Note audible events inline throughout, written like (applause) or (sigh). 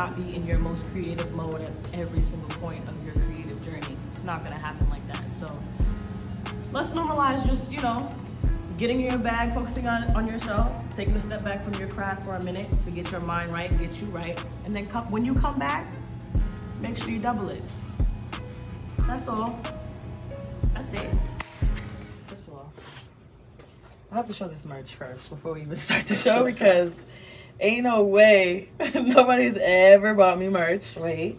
not be in your most creative mode at every single point of your creative journey. It's not gonna happen like that. So let's normalize just, you know, getting in your bag, focusing on, on yourself, taking a step back from your craft for a minute to get your mind right, get you right, and then come, when you come back, make sure you double it. That's all. That's it. First of all, I have to show this merch first before we even (laughs) start the show because ain't no way (laughs) nobody's ever bought me merch. Wait.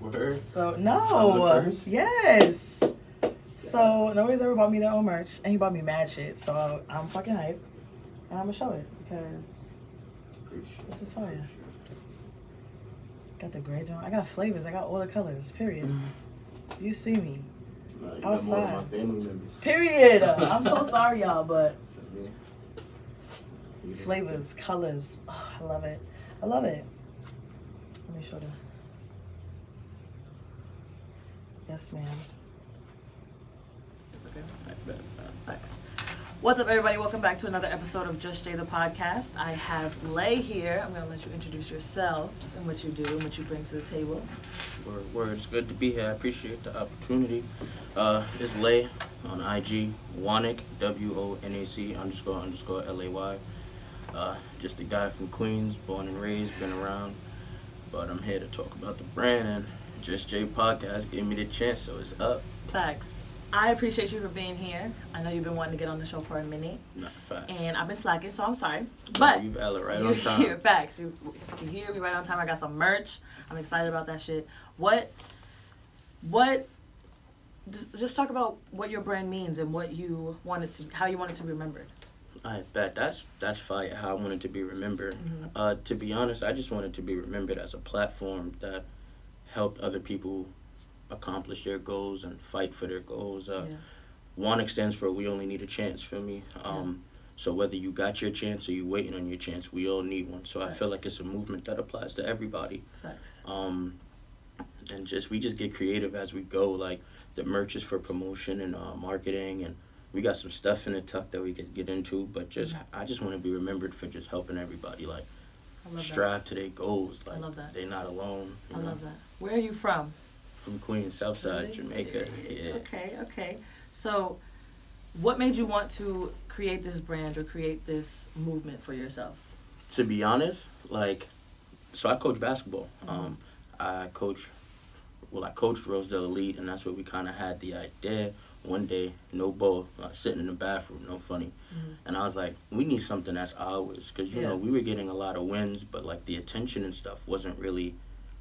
Word. So no. Yes. So nobody's ever bought me their own merch, and he bought me mad shit. So I'm fucking hyped, and I'm gonna show it because Appreciate this is fire. Got the gray joint. I got flavors. I got all the colors. Period. Mm. You see me. Nah, you got more of my Outside. family members. Period. (laughs) I'm so sorry, y'all, but Yeah. You did flavors, colors. Oh, I love it. I love it. Let me show them. Yes, ma'am. It's okay. good. I bet. Thanks. What's up, everybody? Welcome back to another episode of Just Jay the podcast. I have Lay here. I'm going to let you introduce yourself and what you do and what you bring to the table. Word, word. It's good to be here. I appreciate the opportunity. Uh, it's Lay on IG, Wonac, W O N A C underscore underscore L A Y. Uh, just a guy from Queens, born and raised, been around. But I'm here to talk about the brand and Just Jay podcast gave me the chance, so it's up. Thanks. I appreciate you for being here. I know you've been wanting to get on the show for a minute, Not fast. and I've been slacking, so I'm sorry. But you valid right on (laughs) time. here, facts. You, you hear me right on time. I got some merch. I'm excited about that shit. What, what? just- Just talk about what your brand means and what you want it to, how you want it to be remembered. I bet that's that's fire. How I wanted to be remembered. Mhm. Uh, to be honest, I just wanted to be remembered as a platform that helped other people accomplish their goals and fight for their goals. Uh, Yeah. Stands for we only need a chance. For me, um, so whether you got your chance or you waiting on your chance, we all need one. So I feel like it's a movement that applies to everybody. Um, and just we just get creative as we go. Like the merch is for promotion and uh, marketing, and we got some stuff in the tuck that we could get into. But just I just want to be remembered for just helping everybody. Like I strive to their goals. I Like love that. they're not alone. I know? love that. Where are you from? From Queens, Southside? Jamaica. Yeah. Okay, okay. So, what made you want to create this brand or create this movement for yourself? To be honest, like, so I coach basketball. Mhm. Um, I coach. Well, I coached Rosedale Elite, and that's where we kind of had the idea. One day, no ball, uh, sitting in the bathroom, no funny. Mhm. And I was like, we need something that's ours. Because, you Yeah. know, we were getting a lot of wins, but, like, the attention and stuff wasn't really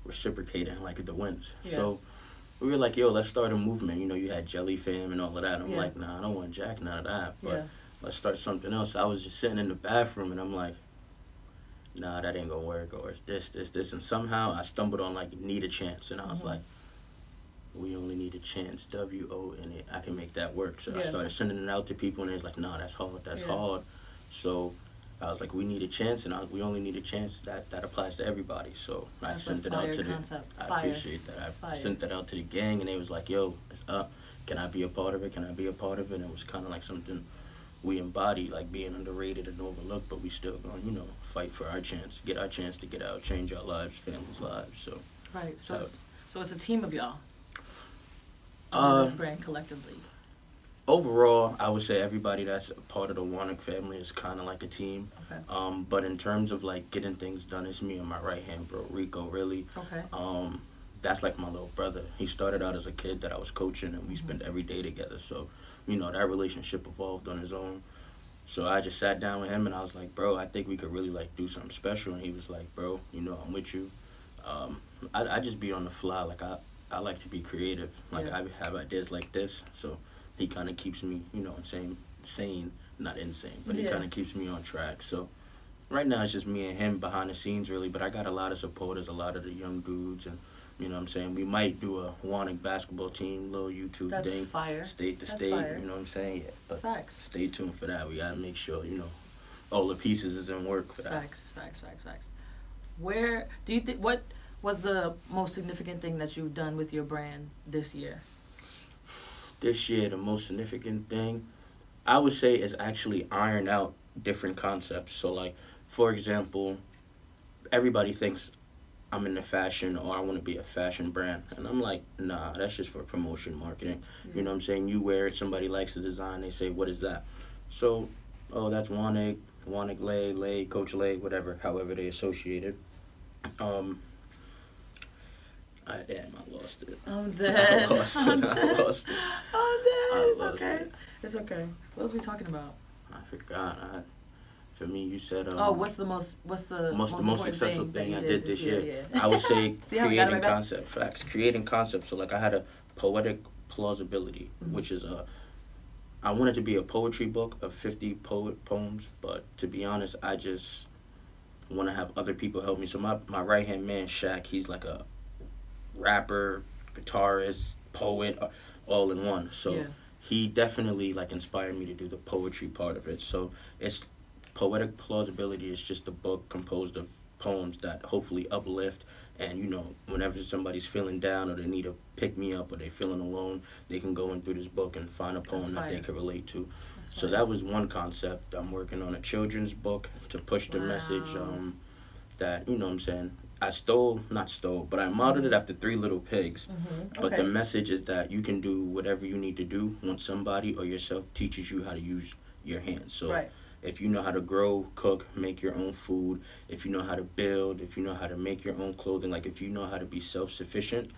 reciprocating, like, the wins. Yeah. So we were like, yo, let's start a movement. You know, you had Jelly Fam and all of that. I'm Yeah. like, nah, I don't want Jack, none of that. But let's start something else. I was just sitting in the bathroom and I'm like, nah, that ain't gonna work, or this, this, this. And somehow I stumbled on, like, need a chance. And I was Mhm. like, we only need a chance. W O in it, I can make that work. So I started sending it out to people, and was like, "Nah, that's hard. That's Yeah. hard." So I was like, "We need a chance, and I, we only need a chance. That that applies to everybody." So I That's sent it out to concept. the. I Fire. appreciate that. I Fire. sent that out to the gang, and they was like, "Yo, it's up. Can I be a part of it? Can I be a part of it?" And it was kind of like something we embody, like being underrated and overlooked, but we still going, you know, fight for our chance, get our chance to get out, change our lives, families' lives. So. Right. So, So- it's, so it's a team of y'all. Uh, this brand collectively. overall, I would say everybody that's a part of the Wonac family is kind of like a team. Okay. Um, but in terms of like getting things done, it's me and my right hand bro, Rico. Really, Okay. um, that's like my little brother. He started out as a kid that I was coaching, and we Mhm. spent every day together. So, you know, that relationship evolved on his own. So I just sat down with him and I was like, bro, I think we could really like do something special. And he was like, bro, you know, I'm with you. Um, I, I just be on the fly. Like I, I like to be creative. Like Yeah. I have ideas like this. So he kind of keeps me, you know, insane, sane, not insane, but he Yeah. kind of keeps me on track. So right now it's just me and him behind the scenes really. But I got a lot of supporters, a lot of the young dudes, and you know what I'm saying. We might do a Wonac basketball team, little YouTube That's thing, fire. state to That's state. fire. You know what I'm saying? Yeah, but Facts. stay tuned for that. We gotta make sure you know all the pieces is in work for that. Facts. Facts. Facts. Facts. Where do you think? What was the most significant thing that you've done with your brand this year? This year, the most significant thing I would say is actually iron out different concepts. So, like for example, everybody thinks I'm in the fashion or I want to be a fashion brand. And I'm like, nah, that's just for promotion marketing. You know what I'm saying? You wear it, somebody likes the design, they say, what is that? So, oh, that's Wonac, Wonac Lay, Lay, Coach Lay, whatever, however they associate it. Um, I damn, I lost it. I'm (laughs) dead. I lost it. (laughs) I'm I dead. lost it. (laughs) I'm dead. I It's okay. it. It's okay. What was we talking about? I forgot. I, for me, you said. Um, oh, what's the most? What's the most, most the most successful that thing I did this year. Yeah. I would say See how we got it creating concept facts, creating concepts. So like I had a poetic plausibility, Mhm. which is a. I wanted to be a poetry book of fifty poet poems, but to be honest, I just want to have other people help me. So my my right hand man Shaq, he's like a rapper, guitarist, poet, uh, all in one. So Yeah. he definitely like inspired me to do the poetry part of it. So it's poetic plausibility is just a book composed of poems that hopefully uplift and you know whenever somebody's feeling down or they need to pick me up or they're feeling alone they can go in through this book and find a poem That's that they can relate to That's so that was one concept i'm working on a children's book to push the message um, that you know what i'm saying i stole not stole but i modeled it after three little pigs Mhm. but okay. the message is that you can do whatever you need to do once somebody or yourself teaches you how to use your hands. So right. if you know how to grow, cook, make your own food, if you know how to build, if you know how to make your own clothing, like if you know how to be self sufficient,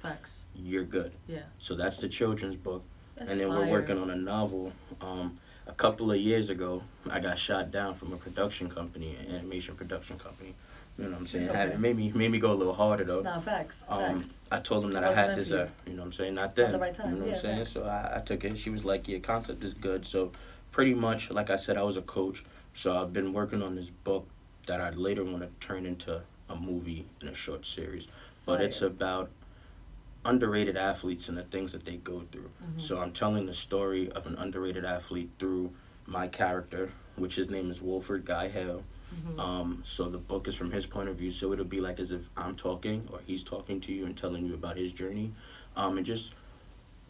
you're good. Yeah. So that's the children's book. That's and then fire. we're working on a novel. Um, a couple of years ago, I got shot down from a production company, an animation production company. You know what I'm saying? It's Had, it made me made me go a little harder though. Nah, facts. Um, facts. I told him that I had this, you. uh, you know what I'm saying? Not then. the right time, You know yeah, what I'm saying? facts. So I, I took it. She was like, your concept is good. So pretty much, like I said, I was a coach. So I've been working on this book that I later want to turn into a movie and a short series. But it's about underrated athletes and the things that they go through. Mhm. So I'm telling the story of an underrated athlete through my character, which his name is Wolford Guy Hale. Mhm. Um, so the book is from his point of view, so it'll be like as if I'm talking or he's talking to you and telling you about his journey, um, and just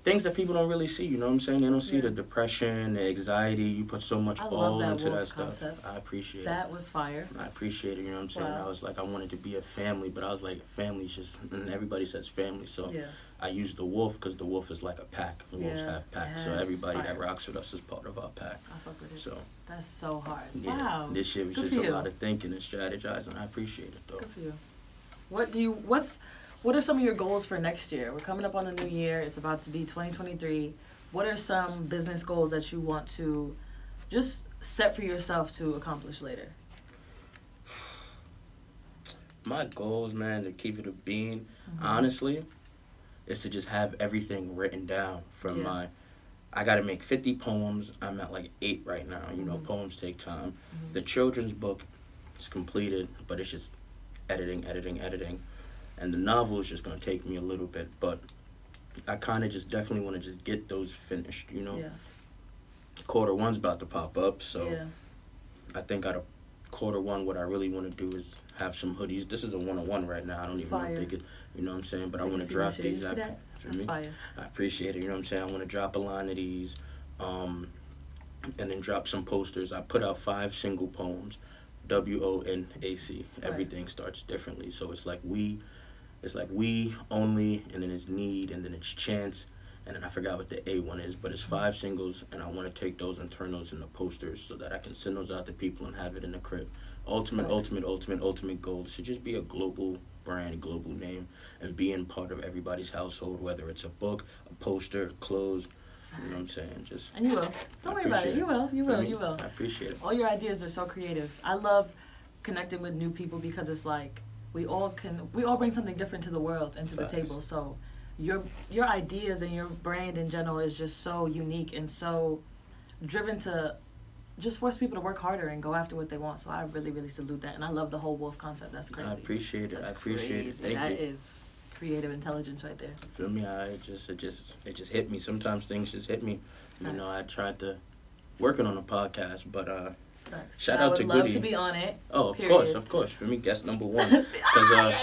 things that people don't really see. You know what I'm saying? They don't see Yeah. the depression, the anxiety. You put so much all that into that stuff. concept. I appreciate that was fire. I appreciate it. You know what I'm saying? Wow. I was like, I wanted to be a family, but I was like, family's just, and (laughs) everybody says family, so Yeah. I use the wolf because the wolf is like a pack. Wolves Yeah. have packs, so Yes, everybody that rocks with us is part of our pack. I fuck with it. So That's so hard. yeah, Wow. this year was Good just a lot of thinking and strategizing. I appreciate it though. Good for you. What do you? What's? What are some of your goals for next year? We're coming up on the new year. It's about to be 2023. What are some business goals that you want to just set for yourself to accomplish later? (sighs) My goals, man, to keep it a bean, Mm-hmm. honestly, is to just have everything written down from Yeah. my. I got to make 50 poems. I'm at like eight right now. You know, Mhm. poems take time. Mhm. The children's book is completed, but it's just editing, editing, editing. And the novel is just going to take me a little bit, but I kind of just definitely want to just get those finished, you know? Yeah. Quarter one's about to pop up, so. yeah. I think out of quarter one, what I really want to do is have some hoodies. This is a one on one right now. I don't even know Fire. if they could, you know what I'm saying? But I can want to drop these. I, that? That's me, fire. I appreciate it. You know what I'm saying? I want to drop a line of these, um, and then drop some posters. I put out five single poems, W O N A C. Right. Everything starts differently, so it's like we, it's like we only, and then it's need, and then it's chance. And then I forgot what the A one is, but it's five singles, and I want to take those and turn those into posters so that I can send those out to people and have it in the crib. Ultimate, Nice. ultimate, ultimate, ultimate goal should just be a global brand, global name, and being part of everybody's household, whether it's a book, a poster, clothes. You know what I'm saying? Just And you will. Don't I worry about it. You will. You will. You will. I appreciate it. all your ideas are so creative. I love connecting with new people because it's like we all can we all bring something different to the world and to the table. So your your ideas and your brand in general is just so unique and so driven to just force people to work harder and go after what they want. So I really really salute that and I love the whole wolf concept. That's crazy. I appreciate it. That's I appreciate crazy. it. Thank That you. is creative intelligence right there. Feel me? I just it just it just hit me. Sometimes things just hit me. You know, I tried to working on a podcast, but uh Facts. Shout I out would to love Goody. to be on it. oh of Period. course, of course. For me, guest number one. (laughs) Cause uh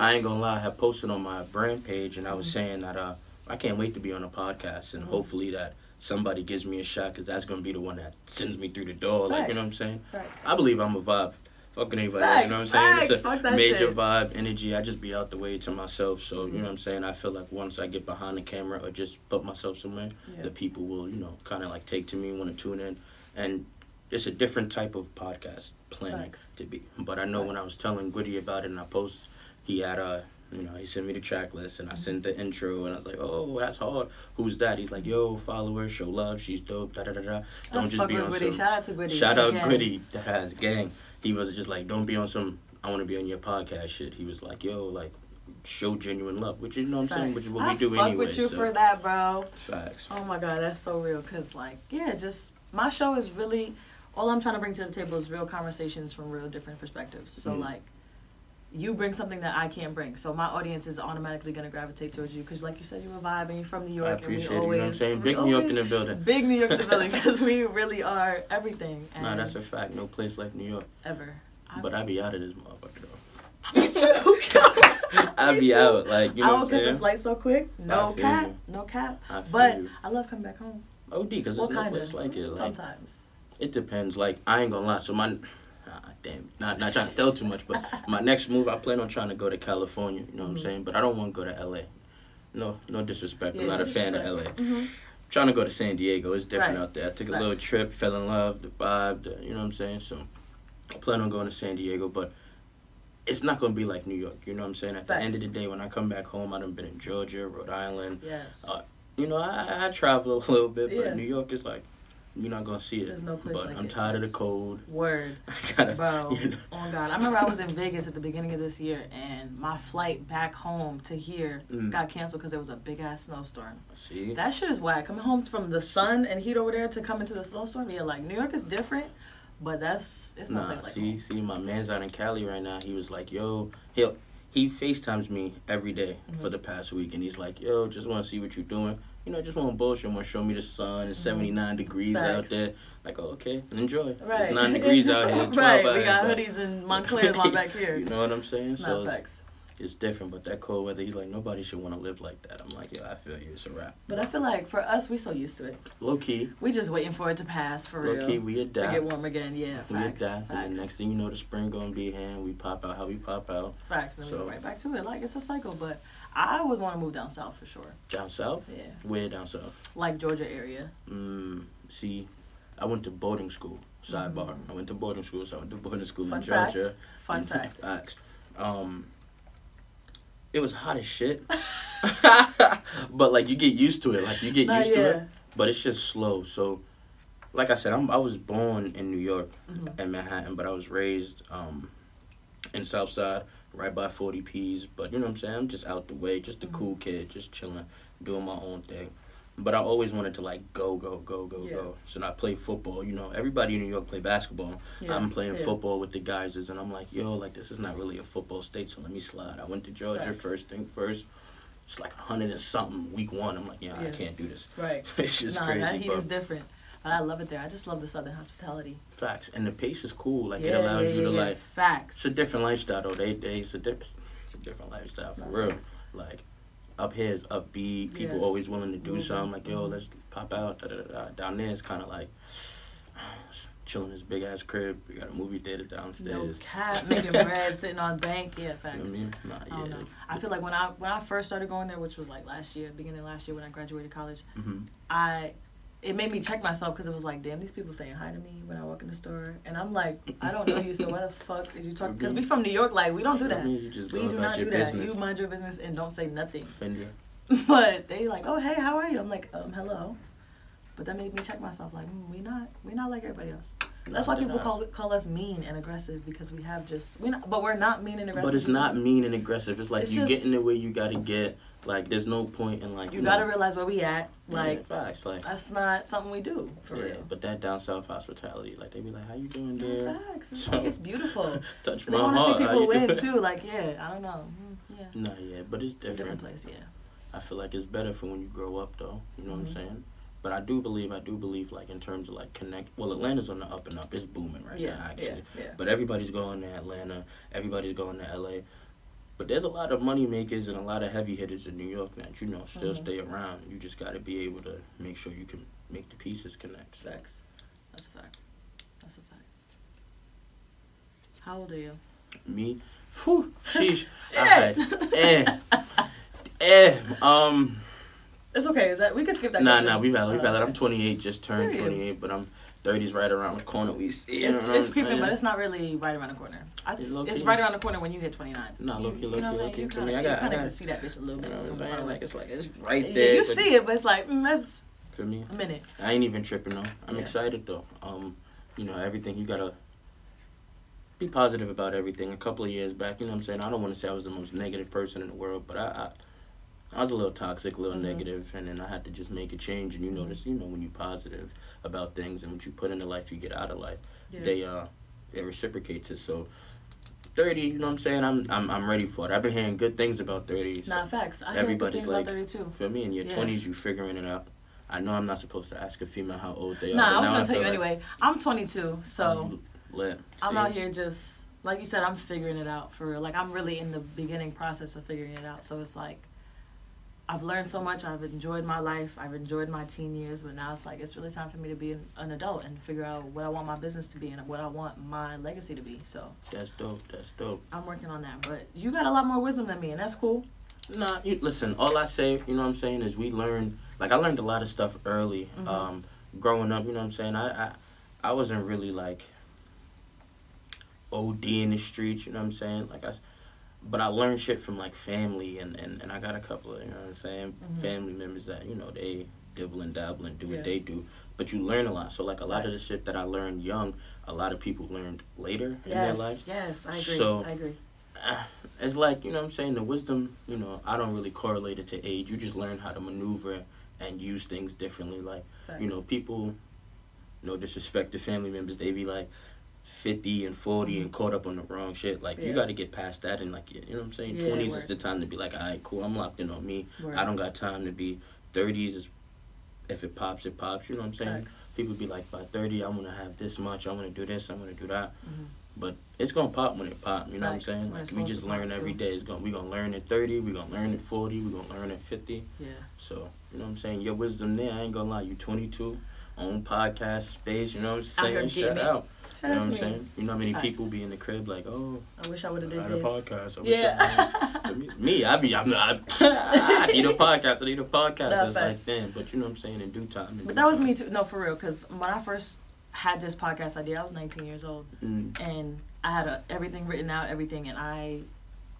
I ain't gonna lie, I had posted on my brand page and I was Mhm. saying that uh I can't wait to be on a podcast and Mhm. hopefully that somebody gives me a shot because that's gonna be the one that sends me through the door. Like you know what I'm saying? Facts. I believe I'm a vibe fucking anybody. Facts, you know what I'm saying? facts, It's fuck a that major shit. vibe, energy. I just be out the way to myself. So Mm-hmm. you know what I'm saying. I feel like once I get behind the camera or just put myself somewhere, Yeah. the people will you know kind of like take to me, want to tune in, and it's a different type of podcast planning Facts. to be. But I know when I was telling Goody about it and I post, he had a. You know, he sent me the track list and I sent the intro and I was like, "Oh, that's hard. Who's that?" He's like, "Yo, follow her, show love. She's dope." Da da da da. Don't just be on Gwitty. some. Shout out to Gwitty. Shout out Again. Goody that has gang. He was just like, don't be on some. I want to be on your podcast shit. He was like, yo, like, show genuine love, which you know what I'm saying, which is what I we do fuck anyway. with you so. for that, bro. Facts. Oh my god, that's so real. Cause like, yeah, just my show is really all I'm trying to bring to the table is real conversations from real different perspectives. So Mhm. like, you bring something that I can't bring. So my audience is automatically gonna gravitate towards you. Cause like you said, you are a vibe and You're from New York. I and appreciate we it. You always, know I'm saying? (laughs) Big New York in the building. Big New York in the building. Cause we really are everything. And Nah, that's a fact. No place like New York. ever. I- But I be out of this motherfucker (laughs) Me too. (laughs) though. I Me be too. out like you know I will catch a flight so quick. No cap. you. No cap. But you. I love coming back home. OD, because there's no kind place of? like it. Like Sometimes. It depends. Like I ain't gonna lie. So my, ah, damn, not not trying to tell too much, but (laughs) my next move, I plan on trying to go to California. You know what I'm Mhm. saying? But I don't want to go to LA. No, no disrespect. I'm not a fan of. LA. Mhm. trying to go to San Diego. It's different Right. out there. I took a little trip, fell in love, the vibe, the, you know what I'm saying? So I plan on going to San Diego, but it's not to be like New York. You know what I'm saying? At the end of the day, when I come back home, I done been in Georgia, Rhode Island. Yes. Uh, You know, I, I travel a little bit, but Yeah. New York is like, you're not going to see it. There's no place but like I'm it, tired of the cold. (laughs) Word. I gotta, Bro, (laughs) you know. oh God! I remember I was in Vegas at the beginning of this year, and my flight back home to here Mm. got canceled because there was a big ass snowstorm. See? That shit is whack. Coming home from the sun and heat over there to come into the snowstorm, yeah, like New York is different, but that's it's no Nah, place like see, home. see, my man's out in Cali right now. He was like, "Yo, he he FaceTimes me every day Mhm. for the past week, and he's like, "Yo, just want to see what you're doing. You know, just want bullshit. Want to show me the sun. It's Mhm. 79 degrees out there. Like, oh, okay, enjoy. Right. It's nine degrees out here. 12 (laughs) right. We got hoodies and Moncler's (laughs) on back here. You know what I'm saying? so Not it's, facts. it's different, but that cold weather, he's like, nobody should want to live like that. I'm like, yeah, I feel you. It's a wrap. But I feel like for us, we so used to it. Low key, We just waiting for it to pass for real. low key, we adapt. to get warm again. Yeah, we facts. adapt, and facts. then next thing you know, the spring gonna be here, and we pop out how we pop out. Facts, and then we So- go right back to it. Like it's a cycle, but I would want to move down south for sure. Down south, Yeah, where down south? like Georgia area. Mm, see, I went to boarding school. Sidebar. I went to boarding school, so I went to boarding school Mm. Fun in Georgia. fact. Fun fact. Facts. Um, it was hot as shit. (laughs) (laughs) but like you get used to it. Like you get used to it. But it's just slow. So, like I said, I'm I was born in New York, Mhm. in Manhattan, but I was raised um, in South Side, right by 40 P's. But you know what I'm saying? I'm just out the way, just a Mhm. cool kid, just chilling, doing my own thing. But I always wanted to like go, go, go, go, Yeah. go. So I play football. You know, everybody in New York play basketball. Yeah, I'm playing yeah. football with the guys, and I'm like, yo, like this is not really a football state, so let me slide. I went to Georgia first thing first. It's like a hundred and something week one. I'm like, yeah, I can't do this. Right. (laughs) it's just nah, crazy. that heat is different. I love it there. I just love the southern hospitality. facts, and the pace is cool. Like it allows yeah, you to yeah, like. facts. It's a different lifestyle though. They they it's a different it's a different lifestyle for Nah, real. facts. Like up here is upbeat. People Yeah. always willing to do Mhm, something. Like yo, mhm. let's pop out. Da, da, da. Down there it's kind of like (sighs) chilling in this big ass crib. We got a movie theater No downstairs. cap, (laughs) making bread, sitting on bank. Yeah, You know facts. I mean? Nah, I don't know. I feel like when I when I first started going there, which was like last year, beginning of last year when I graduated college, hmm I it made me check myself because it was like, damn, these people saying hi to me when I walk in the store, and I'm like, I don't know you, so why the fuck did you talk? Because we from New York, like we don't do I that. mean, you just We do not do that. You mind your business and don't say nothing. You. (laughs) But they like, oh hey, how are you? I'm like, um, hello. But that made me check myself, like, mm, we not we not like everybody else. That's why people call call us mean and aggressive because we have just we not, but we're not mean and aggressive. But it's not mean and aggressive. It's like It's you get in the way you gotta get. Like there's no point in like you gotta realize where we at. yeah, Like facts. Like that's not something we do for yeah, real. but that down south hospitality, like they be like, "How you doing there?" Facts. It's, So- like, it's beautiful. (laughs) Touch They my want to see people win doing? too. Like yeah, I don't know. Mm, yeah, Nah, yeah, but it's it's a different. different place. Yeah. I feel like it's better for when you grow up, though. You know what I'm Mhm. saying? But I do believe, I do believe, like in terms of like connect. Well, Atlanta's on the up and up. It's booming right yeah, now, actually. yeah, yeah. But everybody's going to Atlanta. Everybody's going to LA. But there's a lot of money makers and a lot of heavy hitters in New York that you know still Mhm. stay around. You just got to be able to make sure you can make the pieces connect. So. Facts. That's a fact. That's a fact. How old are you? Me, Whew, sheesh. (laughs) Shit. Alright. Eh, eh, um, It's okay. Is that we can skip that? nah, question. nah, we valid, we Uh, valid. I'm 28, just turned 28, but I'm 30's right around the corner. We see. It's, it's creeping, but it's not really right around the corner. I, It's it's right around the corner when you hit 29. Nah, you know low-key, I'm saying? low-key. For me, I got- I kinda can see that bitch a little You bit know what I'm saying? Like it's like it's right there. you see it, but it's like mm, that's For me, a minute. I ain't even tripping though. I'm excited though. Um, you know, everything you gotta be positive about everything. A couple of years back, you know what I'm saying? I don't want to say I was the most negative person in the world, but I I, was a little toxic, a little Mhm. negative, and then I had to just make a change. And you notice, you know, when you're positive about things and what you put into life, you get out of life. Yeah. They uh, it reciprocates it. So. 30, you know what I'm saying? I'm I'm I'm ready for it. I've been hearing good things about 30. So Nah, facts. I everybody's like- about 32. for me in your Yeah. 20s, you figuring it out. I know I'm not supposed to ask a female how old they are. Nah, I was gonna tell you like anyway. I'm 22, so I'm. I'm out here just like you said. I'm figuring it out for real. Like I'm really in the beginning process of figuring it out. So it's like I've learned so much. I've enjoyed my life. I've enjoyed my teen years, but now it's like it's really time for me to be an, an adult and figure out what I want my business to be and what I want my legacy to be. So That's dope. That's dope. I'm working on that. But you got a lot more wisdom than me, and that's cool. Nah, you, listen. All I say, you know what I'm saying, is we learn. Like I learned a lot of stuff early, Mhm. um, growing up. You know what I'm saying. I, I I wasn't really like OD in the streets. You know what I'm saying. Like I, but I learned shit from like family, and and and I got a couple of you know what I'm saying, Mhm. family members that you know they dibble and dabble and do Yeah. what they do. But you learn a lot. So like a lot of the shit that I learned young, a lot of people learned later in their Yes, life. yes, I agree. So- I agree. Ah, it's like you know what I'm saying the wisdom you know I don't really correlate it to age you just learn how to maneuver and use things differently like you know people no disrespect to family members they be like 50 and 40 and caught up on the wrong shit like Yeah. you got to get past that and like you know what I'm saying Yeah, 20s is the time to be like all right cool I'm locked in on me Word. I don't got time to be 30s is if it pops it pops you know what I'm saying Facts. people be like by 30 I want to have this much I want to do this I want to do that Mhm. but it's gonna pop when it pop. You know Facts. what I'm saying? Like we just learn every day. It's gonna we gonna learn at thirty. We gonna learn at forty. We gonna learn at fifty. Yeah. So you know what I'm saying? Your wisdom there. I ain't gonna lie. You 22, own podcast space. You know what I'm saying? Shout out. You know what I'm saying? You know how many Facts. people be in the crib like, oh, I wish I would have I did had a podcast. I wish I Yeah. me, me, I be, I'm, I, I need a podcast. I need a podcast. Nah, it's like, damn. But you know what I'm saying? In due time. in But due that was time. me too. No, for real. Because when I first had this podcast idea, I was 19 years old, Mm, and I had a, everything written out, everything, and I.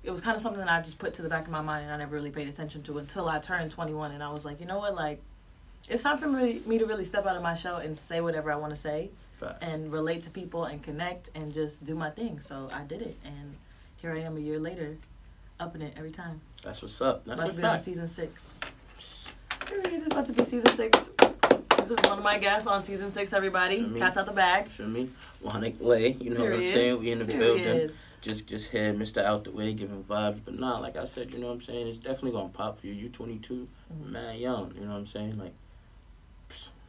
It was kind of something that I just put to the back of my mind, and I never really paid attention to until I turned 21, and I was like, you know what, like. It's time for me, me to really step out of my shell and say whatever I want to say facts. and relate to people and connect and just do my thing. So I did it, and here I am a year later, upping it every time. That's what's up. That's about to be on season six. Period. It's about to be season six. This is one of my guests on season six. Everybody, me. cats out the bag. For me, Wonac Lay. You know what I'm Period. saying? We in the building. Period. just just had Mr. Out the Way giving vibes. But nah, like I said, you know what I'm saying? It's definitely gonna pop for you. You 22, Mhm. man, young. You know what I'm saying? Like,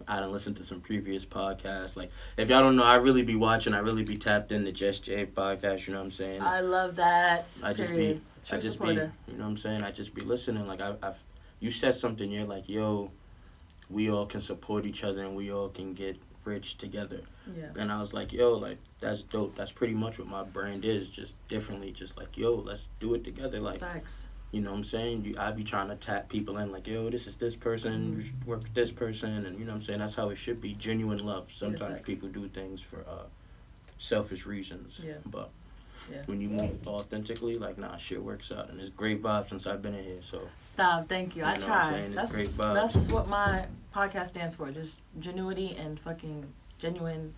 I done listened to some previous podcasts. Like, if y'all don't know, I really be watching. I really be tapped in the Just Jay podcast. You know what I'm saying? I love that. I just Period. be, I just supporter. be, you know what I'm saying? I just be listening. Like I, I've, you said something. You're like, yo, we all can support each other and we all can get rich together. Yeah. And I was like, yo, like that's dope. That's pretty much what my brand is, just differently. Just like, yo, let's do it together. Like, Facts. You know what I'm saying? You, I be trying to tap people in, like, yo, this is this person. Mhm. work with this person, and you know what I'm saying? That's how it should be. Genuine love. Sometimes people do things for uh, selfish reasons. Yeah. But Yeah. when you move authentically, like, nah, shit works out, and it's great vibes since I've been in here. So Stop. Thank you. I You I'm try. That's that's what my podcast stands for. Just genuity and fucking genuine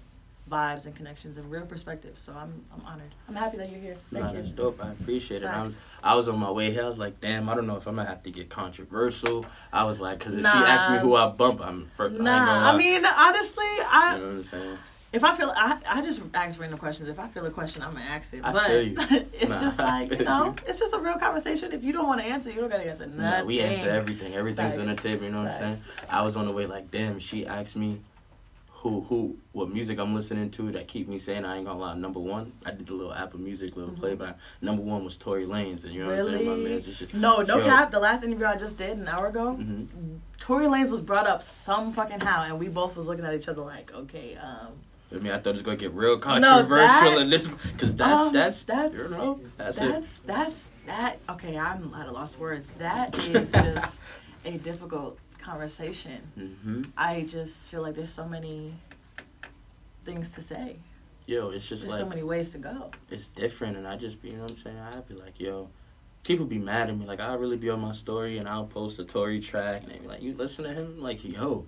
vibes and connections and real perspective. So I'm I'm honored. I'm happy that you're here. Thank nah, you. that's dope. I appreciate it. I was, I was on my way here. I was like, damn, I don't know if I'm gonna have to get controversial. I was like, because if Nah. she asked me who I bump, I'm first. I, ain't gonna Nah, lie. I mean honestly, I you know what I'm saying? If I feel, I, I just ask random questions. If I feel a question, I'm gonna ask it. I but feel you. (laughs) it's Nah, just (laughs) like you know, you. it's just a real conversation. If you don't want to answer, you don't gotta answer nothing. Nah, we answer everything. Everything's on the table. You know what I'm saying? Facts. I was on the way like, damn. She asked me who who what music I'm listening to that keep me saying I ain't gonna lie. Number one, I did the little Apple Music little Mhm. playback. Number one was Tory Lanez, and you know what I'm saying? My Really? man's just, No, no Yo. cap. The last interview I just did an hour ago, hmm Tory Lanez was brought up some fucking how, and we both was looking at each other like, okay, um, I mean, I thought it was gonna get real controversial that- in this because that's Um, that's that's- you know that's, That's that's that. Okay, I'm at a loss words. That is just (laughs) a difficult conversation. Mm-hmm. I just feel like there's so many things to say. Yo, it's just There's like so many ways to go. it's different, and I just be, you know what I'm saying? I'd be like, yo, people be mad at me. Like, I'll really be on my story, and I'll post a Tory track, and they be like, you listen to him? Like, yo.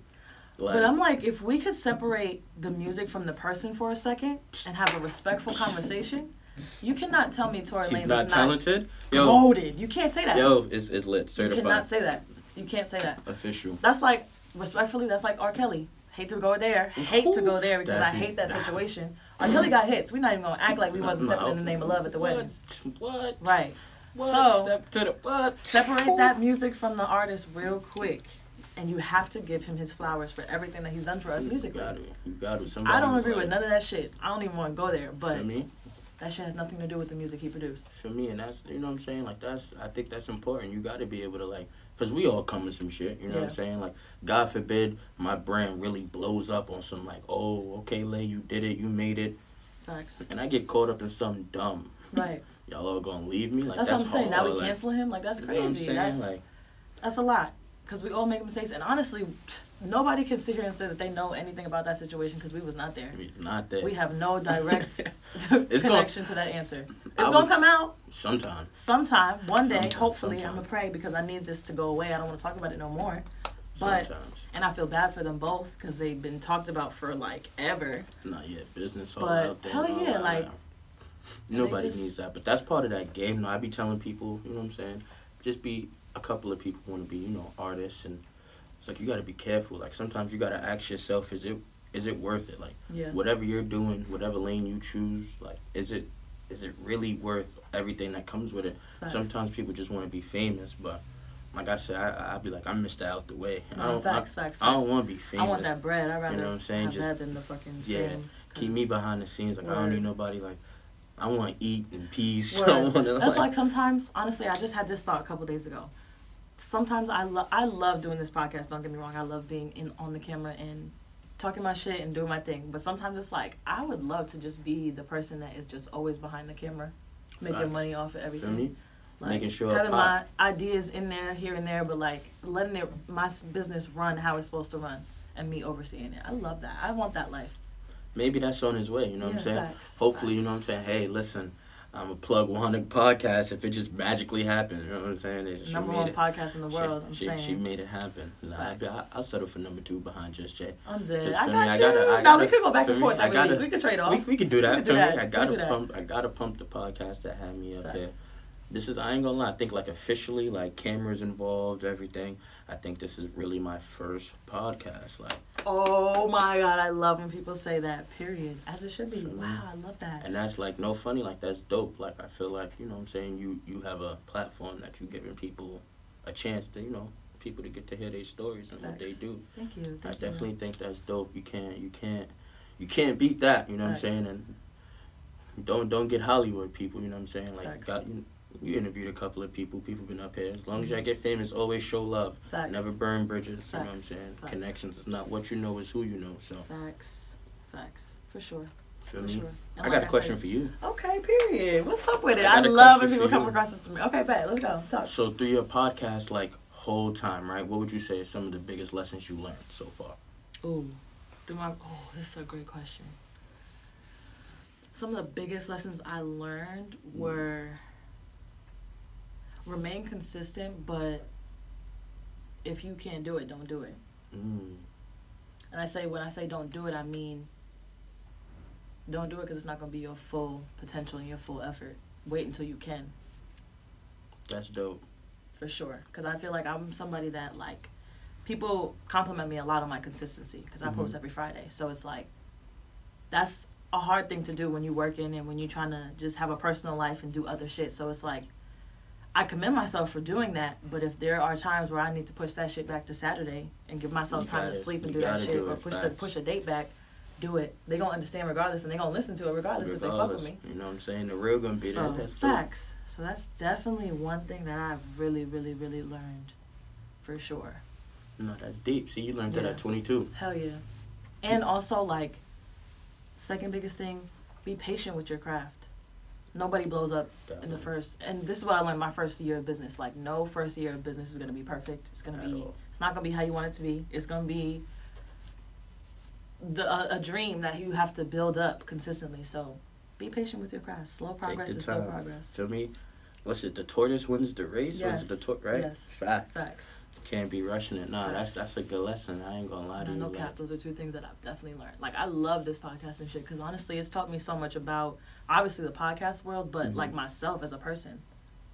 Like, But I'm like, if we could separate the music from the person for a second and have a respectful conversation, you cannot tell me Tory he's Lanez not is talented. not Yo, goaded. You can't say that. yo, it's, it's lit, you certified, cannot say that. You can't say that. official. That's like respectfully. That's like R. Kelly. Hate to go there. Hate to go there because I hate that situation. R. Kelly got hits. We're not even gonna act like we wasn't stepping in the name of love at the What? weddings. What? Right. What? So- Step to the what? Separate that music from the artist real quick, and you have to give him his flowers for everything that he's done for us You musically. got it. You got it. Somebody I don't agree like, with none of that shit. I don't even want to go there, For but me, that shit has nothing to do with the music he produced. for me, and that's you know what I'm saying. Like that's I think that's important. You got to be able to like, cause we all come with some shit. You know what I'm saying? Like, God forbid my brand really blows up on some like, oh, okay, Lay, you did it, you made it, Facts. and I get caught up in something dumb. Right. (laughs) Y'all all gonna leave me? Like That's, what I'm saying. Now we like, cancel him. Like that's you know crazy. That's like, that's a lot. Because we all make mistakes, and honestly, nobody can sit here and say that they know anything about that situation because we was not there. it's not that. We have no direct (laughs) It's gonna- (laughs) connection to that answer. It's I gonna was- come out Sometime. sometime, one day, Sometime, hopefully. I'm gonna pray because I need this to go away. I don't want to talk about it no more. But Sometimes. and I feel bad for them both because they've been talked about for like ever. Not yet. Business all But out there. hell yeah, like, nobody just- needs that. But that's part of that game. No, I be telling people, you know what I'm saying? Just be a couple of people want to be, you know, artists, and it's like you got to be careful. Like sometimes you got to ask yourself, is it is it worth it? Like Yeah. whatever you're doing, whatever lane you choose, like is it is it really worth everything that comes with it? Sometimes people just want to be famous, but like I said, I I be like I'm Mr. Out the way. I don't facts, I, facts, I don't want to be famous. I want that bread. I'd rather know what I'm saying? Just- that than the fucking Yeah. fame, Keep me behind the scenes. Like I don't need nobody. Like I want to eat in peace. (laughs) Word. I want to That's like sometimes, honestly, I just had this thought a couple days ago. Sometimes I love I love doing this podcast. Don't get me wrong. I love being in on the camera and talking my shit and doing my thing. But sometimes it's like I would love to just be the person that is just always behind the camera, making Facts. money off of feel everything. me. Like, Making sure having my ideas in there, here and there, but like letting it my business run how it's supposed to run, and me overseeing it. I love that. I want that life. Maybe that's on his way. You know what I'm saying? facts, Hopefully, you know what I'm saying. Hey, listen, I'm a plug 100 podcast. If it just magically happens, you know what I'm saying? It- she Number one it. podcast in the She- world. I'm she, saying. she made it happen. Nah, Facts. I, I'll settle for number two behind Just Jay. I'm dead. I got me? I you. gotta- I no, gotta- we could go back and me? forth. I every gotta- We could trade off. We, we could do that. could do that. I gotta that. pump. I gotta pump the podcast that had me up there. This is I ain't gonna lie. I think like officially, like cameras involved, everything. I think this is really my first podcast. Like, Oh my god, I love when people say that. Period. As it should be. Me? Wow, I love that. and that's like no funny. Like that's dope. Like I feel like you know what I'm saying. You you have a platform that you're giving people a chance to you know people to get to hear their stories and what they do. Thank you. I you. definitely think that's dope. You can't you can't you can't beat that. You know what I'm saying? And don't don't get Hollywood people. You know what I'm saying? Like you got you, you interviewed a couple of people. People been up here. As long as y'all get famous, always show love. Facts. Never burn bridges. You know what I'm saying? Facts. Connections It's not what you know, it's who you know. So Facts. Facts. For sure. feel For me? sure. And I like got a question said- for you. Okay, period. What's up with it? I I, love when people come across it to me. Okay, bet. Let's go. Talk. So through your podcast, like whole time, right? What would you say is some of the biggest lessons you learned so far? Ooh. Do my oh, this is a great question. Some of the biggest lessons I learned were remain consistent, but if you can't do it, don't do it. Mm, And I say when I say don't do it, I mean don't do it because it's not going to be your full potential and your full effort. Wait until you can, that's dope. for sure. Because I feel like I'm somebody that like people compliment me a lot on my consistency because I post every Friday. So it's like that's a hard thing to do when you're working and when you're trying to just have a personal life and do other shit. So it's like I commend myself for doing that, but if there are times where I need to push that shit back to Saturday and give myself You time gotta- to sleep and do that shit, do or push the push a date back, do it. They gonna understand regardless, and they gonna listen to it regardless, if they fuck with me. You know what I'm saying? The real gonna be So that. That's facts. So that's definitely one thing that I've really, really, really learned, for sure. No, that's deep. See, you learned that at 22. Hell yeah. And also like Second biggest thing, be patient with your craft. Nobody blows up in the first, and this is what I learned my first year of business. Like, no first year of business is gonna be perfect. It's gonna be, all. it's not gonna be how you want it to be. It's gonna be the a, a dream that you have to build up consistently. So, be patient with your craft. Slow progress is still progress. Feel me? What's it? The tortoise wins the race. Yes. Was it the tor- right? Yes. Fact. Facts. Can't be rushing it. Nah, that's that's a good lesson. I ain't gonna lie to No, you. no like, cap. Those are two things that I've definitely learned. Like I love this podcast and shit because honestly, it's taught me so much about obviously the podcast world, but Mhm. like myself as a person.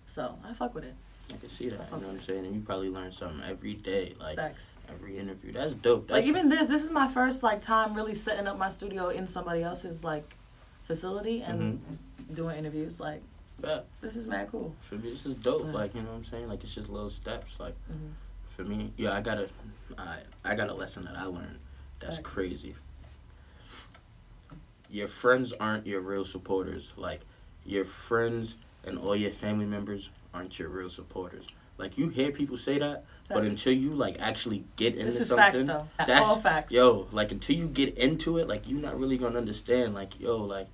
So I fuck with it. I can see that. You know what I'm saying? And you probably learn something every day, like Facts. every interview. That's dope. That's like even this, this is my first like time really setting up my studio in somebody else's like facility and Mm-hmm. doing interviews. Like yeah, this is mad cool. for me, this is dope. Right. Like you know what I'm saying? Like it's just little steps. Like hmm for me, yeah, I got a, I I got a lesson that I learned. That's Facts. crazy. Your friends aren't your real supporters. Like your friends and all your family members aren't your real supporters. Like you hear people say that, but until you like actually get into This is something, facts though. that's- All facts. yo, like until you get into it, like you're not really gonna understand. Like yo, like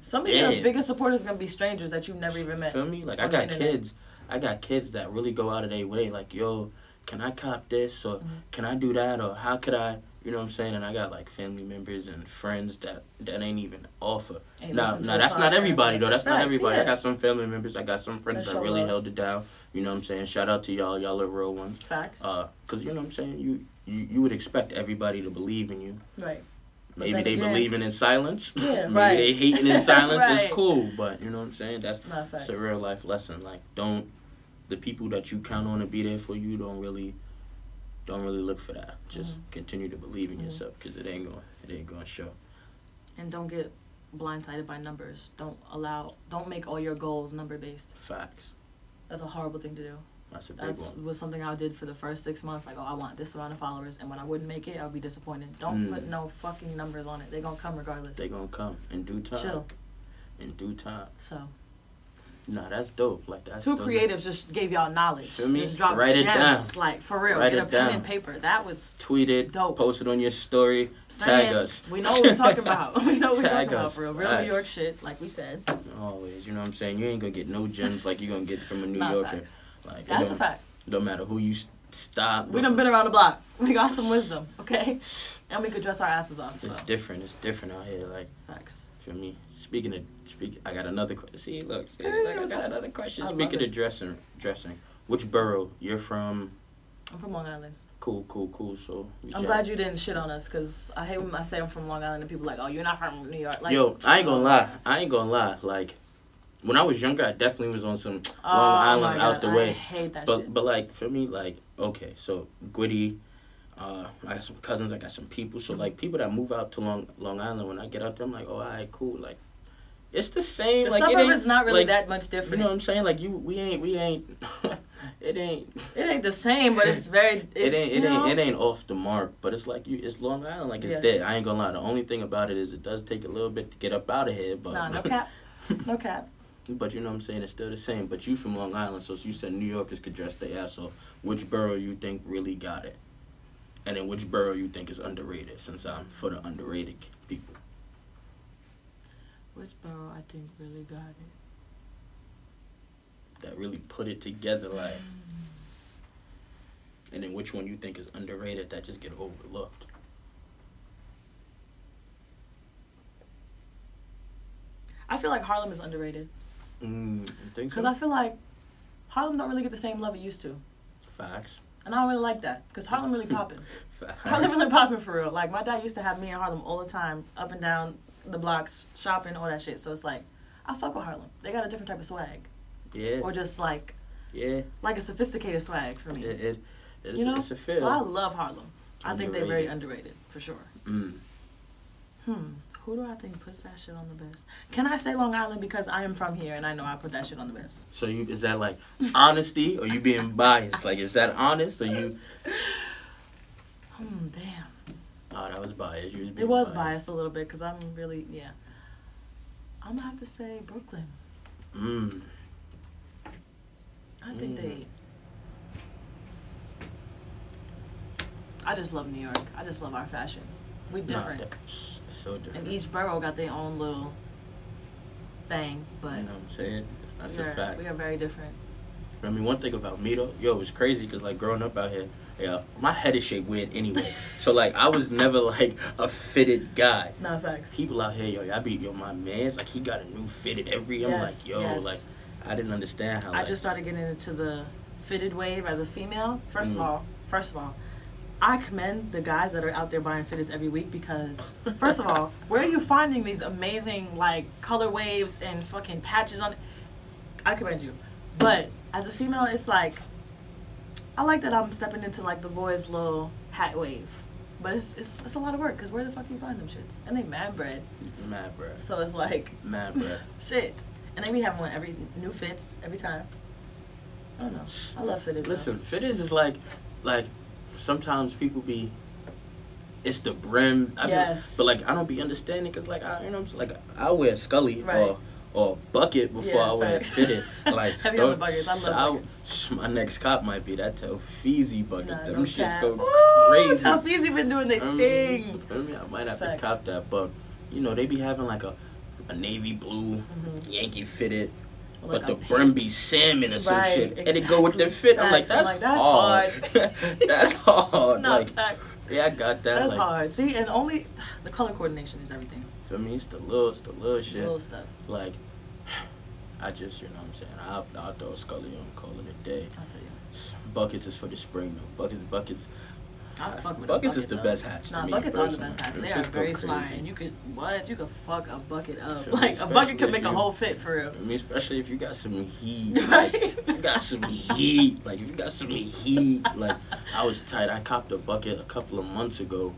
Some of your biggest supporters gonna be strangers that you've never even met. Feel me? Like I got kids. I got kids that really go out of their way. Like, yo, can I cop this or Mhm. can I do that or how could I? You know what I'm saying? And I got like family members and friends that that ain't even offer. Ain't Now, now that's not everybody though. That's not everybody. yeah. I got some family members. I got some friends That that really love. held it down. You know what I'm saying? Shout out to y'all. Y'all are real ones. Facts. Uh, cause you know what I'm saying. You you you would expect everybody to believe in you. right. Maybe they again- believing in silence. Yeah, (laughs) Maybe right. they hating in silence. (laughs) Right. It's cool, but you know what I'm saying. That's it's a real life lesson. Like, don't the people that you count on to be there for you don't really, don't really look for that. Just Mhm. continue to believe in Mhm. yourself because it ain't going, it ain't going to show. and don't get blindsided by numbers. Don't allow. Don't make all your goals number based. Facts. That's a horrible thing to do. That's a big That's one. was something I did for the first six months. Like, oh, I want this amount of followers, and when I wouldn't make it, I would be disappointed. Don't Mm. put no fucking numbers on it. They gonna come regardless. They gonna come in due time. Chill. In due time. So Nah, that's dope. Like that's two those are- creatives just gave y'all knowledge. Feel me? Just dropped Write it down. Like for real. Write Get a pen down. and paper. That was Tweet it. Dope. Post it on your story. saying, Tag us. We know what we're talking (laughs) about. we know what we're talking about for real. Real. New York shit, like we said. Always. You know what I'm saying? You ain't gonna get no gems like you are gonna get from a New Not Yorker. facts. Like That's a fact. don't matter who you stop. We done been around the block. We got some (laughs) wisdom, okay? (laughs) And we could dress our asses off. So It's different. It's different out here. Like. facts. For me. Speaking of speak, I got another question. See, look, see, Hey, look, I got another question. I Speaking of dressing, dressing, which borough you're from? I'm from Long Island. Cool, cool, cool. So I'm glad you didn't shit on us because I hate when I say I'm from Long Island and people like, oh, you're not from New York. Like, Yo, I ain't gonna lie. I ain't gonna lie. Like when I was younger, I definitely was on some Oh, Long Island out the I way. hate that But shit. but like for me, like okay, so Gwitty, uh, I got some cousins, I got some people. So like people that move out to Long Long Island, when I get out there, I'm like, oh, alright, cool. Like it's the same. The like it suburb ain't is not really like, that much different. You know what I'm saying? Like you, we ain't, we ain't. (laughs) it ain't. it ain't the same, but it's very. (laughs) It ain't. It know, ain't. It ain't off the mark. But it's like you. It's Long Island. Like it's Yeah. dead. I ain't gonna lie. The only thing about it is it does take a little bit to get up out of here. But Nah, no (laughs) cap. No cap. but you know what I'm saying? It's still the same. But you from Long Island, so you said New Yorkers could dress their ass off. Which borough you think really got it? And then which borough you think is underrated? Since I'm for the underrated people. Which borough I think really got it? that really put it together like (sighs) and then which one you think is underrated that just get overlooked I feel like Harlem is underrated mm, because so? I feel like Harlem don't really get the same love it used to, facts and I don't really like that because Harlem really popping. (laughs) Harlem really popping for real. Like my dad used to have me in Harlem all the time, up and down the blocks, shopping, all that shit. So it's like, I fuck with Harlem. They got a different type of swag, yeah or just like yeah like a sophisticated swag for me. it, it, it's, you know, it's a feel so I love Harlem. I think they're very Underrated. underrated for sure. mm. Hmm. Who do I think puts that shit on the best? Can I say Long Island because I am from here and I know I put that shit on the best? so you is that like honesty or you being biased like is that honest or you Hmm. Damn. oh that was biased was It was biased a little bit because I'm really yeah. I'm gonna have to say Brooklyn. mm. I think Mm. they. I just love New York. I just love our fashion. We different. So different. And each borough got their own little thing, but you know what I'm saying? That's we, a are, fact. we are very different. I mean, one thing about me though, yo, it's crazy because like growing up out here, yeah, my head is shaped weird anyway. (laughs) so like, I was never like a fitted guy. Not facts. People out here, yo, I be yo, my man's like he got a new fitted every. I'm Yes, like, yo, yes. like I didn't understand how. I like, just started getting into the fitted wave as a female. First Mm. of all, first of all, I commend the guys that are out there buying fitteds every week because, first of all, where are you finding these amazing like color waves and fucking patches on it? I commend you, but as a female, it's like I like that I'm stepping into like the boys' little hat wave, but it's it's, it's a lot of work because where the fuck do you find them shits? And they mad bread, mad, bruh. so it's like Mad, bruh. (laughs) shit. And they be having one every new fits every time. I don't know. I love fitteds. though. Listen, fitteds is like, like sometimes people be. It's the brim. I be- Yes. but like I don't be understanding because like I you know I'm saying? like I wear Scully Right. or or bucket before Yeah, I wear fitted. (laughs) Like Heavy on the buckets. I love I'll- My next cop might be that Telfeezy bucket. Nah, Them shits cap. go Ooh, crazy. Telfeezy been doing their Um, thing. I mean, I might have Facts. to cop that, but you know they be having like a a navy blue Mhm. Yankee fitted. But like the be salmon or some Right, shit, and it go with the exactly. fit. I'm like, that's, I'm like, that's hard. hard. (laughs) that's hard. No, like, facts. yeah, I got that. That's like, hard. See, and only (sighs) the color coordination is everything. For me, it's the little, it's the little shit. Little stuff. Like, (sighs) I just, you know what I'm saying. I'll, I'll throw a Scully on, call it a day. I feel you. Buckets is for the spring though. Buckets, buckets. I fuck with Buckets is the though. best hats Nah, me, buckets are the best hats. They are very fly, and you could what? You could fuck a bucket up. Me? Like a bucket if make a whole fit for real. I mean, especially if you got some heat. Right. (laughs) Like, if you got some heat. Like, if you got some heat. Like, I was tight. I copped a bucket a couple of months ago.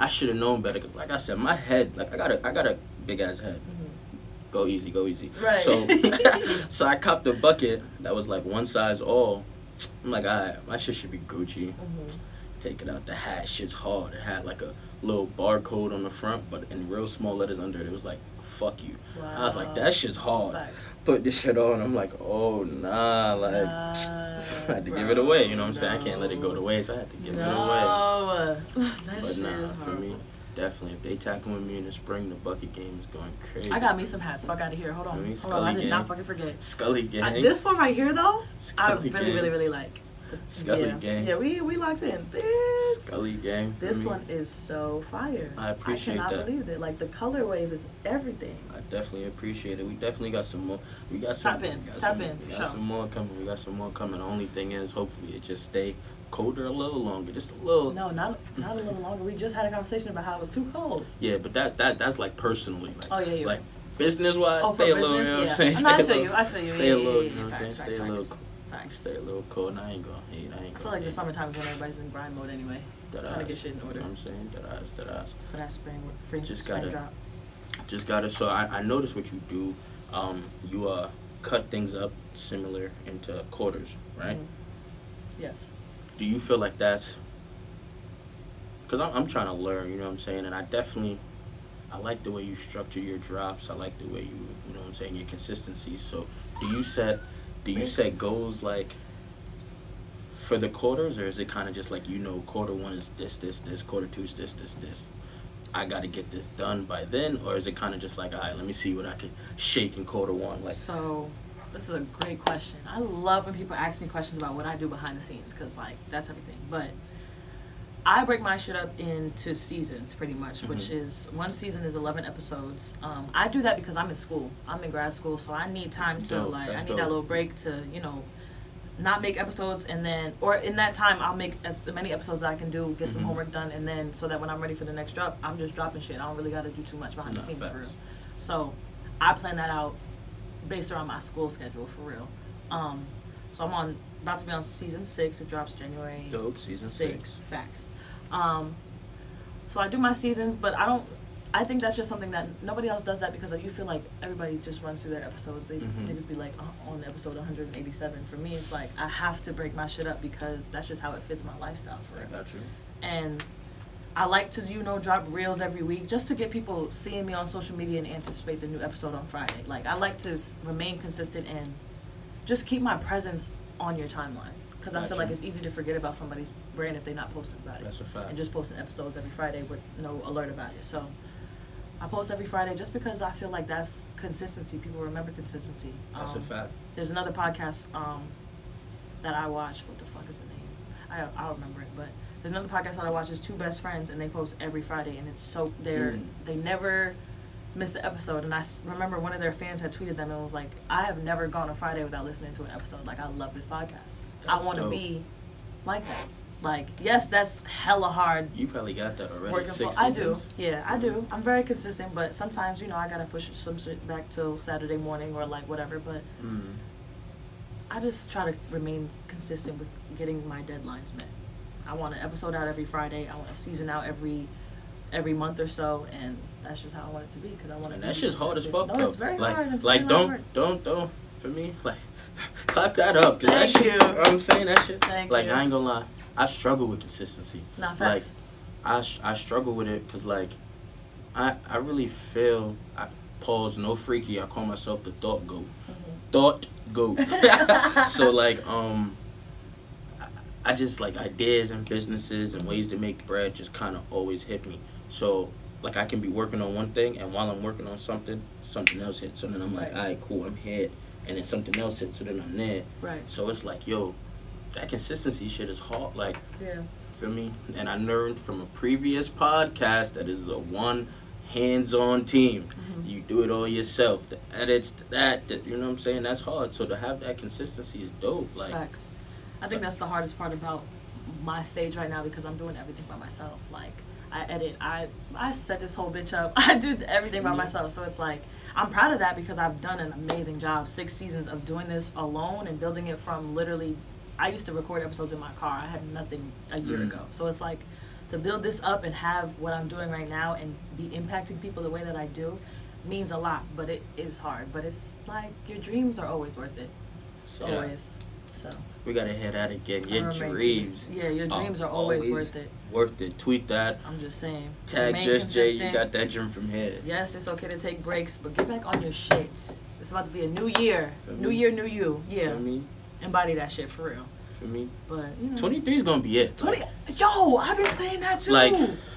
I should have known better because, like I said, my head, like, I got a, I got a big ass head. Go easy, go easy. Right. So, (laughs) (laughs) so I copped a bucket that was like one size all. I'm like, alright, my shit should be Gucci. Mhm. Take it out. The hat, shit's hard. It had like a little barcode on the front, but in real small letters under it, it was like, fuck you. I was like, Wow. that shit's hard Facts. put this shit on. I'm like, oh nah, like Nah, (laughs) I had to give it away. You know what I'm saying? I can't let it go to waste. I had to give it away. no. (sighs) that But shit nah, is for me, definitely. If they tackle with me in the spring, the bucket game is going crazy. I got me some hats. Fuck out of here. Hold on. Hold on. I Scully did not fucking forget. Scully gang. I, this one right here though, I really, gang. really, really like. Scully yeah. gang. Yeah, we we locked in. Bitch. Scully gang. This me. one is so fire. I appreciate that. I cannot that. believe it. Like the color wave is everything. I definitely appreciate it. We definitely got some more. We got some. Tap in, got tap some, in, We got sure. some more coming. We got some more coming. The only thing is, hopefully, it just stay colder a little longer. Just a little. No, not not a little longer. We just had a conversation about how it was too cold. Yeah, but that's that that's like personally, like Oh, yeah, yeah. like business wise, Oh, stay a little. You know what Yeah. I'm saying? No, Stay I feel you. I feel you. Stay Yeah, a little. You know what I'm saying? Stay a little. Facts. Stay a little cold. And I ain't gonna hate. I ain't I gonna. feel like the summertime is when everybody's in grind mode anyway. That trying to get shit in order. You know what I'm saying? That eyes. That eyes. For that spring, spring, Just spring gotta- drop. Just got it. So I, I noticed what you do. Um, you uh cut things up similar into quarters, right? Mhm. Yes. Do you feel like that's? Because I'm I'm trying to learn. You know what I'm saying? And I definitely. I like the way you structure your drops. I like the way you, you know what I'm saying, your consistency. So, do you set, do you set goals like for the quarters, or is it kind of just like you know, quarter one is this, this, this, quarter two is this, this, this. I got to get this done by then, or is it kind of just like, all right, let me see what I can shake in quarter one, like. so, this is a great question. I love when people ask me questions about what I do behind the scenes because, like, that's everything. But I break my shit up into seasons pretty much, which Mhm. is one season is 11 episodes. Um, I do that because I'm in school. I'm in grad school, so I need time to, Dope. like, That's I need dope. that little break to, you know, not make episodes and then, or in that time, I'll make as many episodes as I can do, get some Mhm. homework done, and then so that when I'm ready for the next drop, I'm just dropping shit. I don't really got to do too much behind the scenes for real. So I plan that out based around my school schedule for real. Um, so I'm on about to be on season six. It drops January. Dope, season six. Facts. Um, so I do my seasons, but I don't. I think that's just something that nobody else does that because like, you feel like everybody just runs through their episodes. They Mhm. niggas be like uh, on episode 187. For me, it's like I have to break my shit up because that's just how it fits my lifestyle for it. got you. and I like to you know drop reels every week just to get people seeing me on social media and anticipate the new episode on Friday. Like I like to remain consistent and just keep my presence on your timeline because I feel like it's easy to forget about somebody's brand if they're not posting about it That's a fact. and just posting episodes every Friday with no alert about it. So I post every Friday just because I feel like that's consistency. People remember consistency. That's Um, a fact. There's another podcast um, that I watch. What the fuck is the name? I I'll remember it, but there's another podcast that I watch. It's two best friends, and they post every Friday, and it's so they're Mm. they never miss an episode. And I s- remember one of their fans had tweeted them and was like, "I have never gone a Friday without listening to an episode. Like I love this podcast. I That's want to dope. be like that. Like yes, that's hella hard You probably got that already. working Six for. I do. seasons. Yeah, I do. I'm very consistent, but sometimes you know I gotta push some shit back till Saturday morning or like whatever. But Mm. I just try to remain consistent with getting my deadlines met. I want an episode out every Friday. I want a season out every every month or so, and that's just how I want it to be because I want to. That's just hard as fuck. No, though. it's very like, hard. It's like very don't, hard. don't, don't. For me, like, (laughs) clap that up. Cause that Thank shit, you. what I'm saying that shit. Thank like you. I ain't gonna lie, I struggle with consistency. Not facts. like. I sh- I struggle with it because like, I I really feel. I pause no freaky. I call myself the thought goat. Mhm. Thought goat. (laughs) (laughs) so like um. I- I just like ideas and businesses and ways to make bread just kind of always hit me. So like I can be working on one thing and while I'm working on something, something else hits. So then I'm like, Right. all right, cool, I'm here, and then something else hits. So then I'm there. Right. So it's like, yo, that consistency shit is hard. Like, Yeah. feel me? And I learned from a previous podcast that is a one hands-on team. Mhm. You do it all yourself. The edits, that, the, you know what I'm saying? That's hard. So to have that consistency is dope. Like, Facts. I think that's the hardest part about my stage right now because I'm doing everything by myself. Like I edit, I I set this whole bitch up. (laughs) I do everything by Mhm. myself. So it's like I'm proud of that because I've done an amazing job. Six seasons of doing this alone and building it from literally. I used to record episodes in my car. I had nothing a year Mhm. ago. So it's like to build this up and have what I'm doing right now and be impacting people the way that I do means a lot. But it is hard. But it's like your dreams are always worth it. so Always. So. We gotta hear that again. Your dreams. Yeah, your dreams are always, worth it. Worth it. Tweet that. I'm just saying. Tag Just Jay. You got that dream from here. Yes, it's okay to take breaks, but get back on your shit. It's about to be a new year. Feel New me? year, new you. Yeah. For me, Embody that shit for real. for me, But, you know. 23 is gonna be it. 20. Yo, I've been saying that too. Like,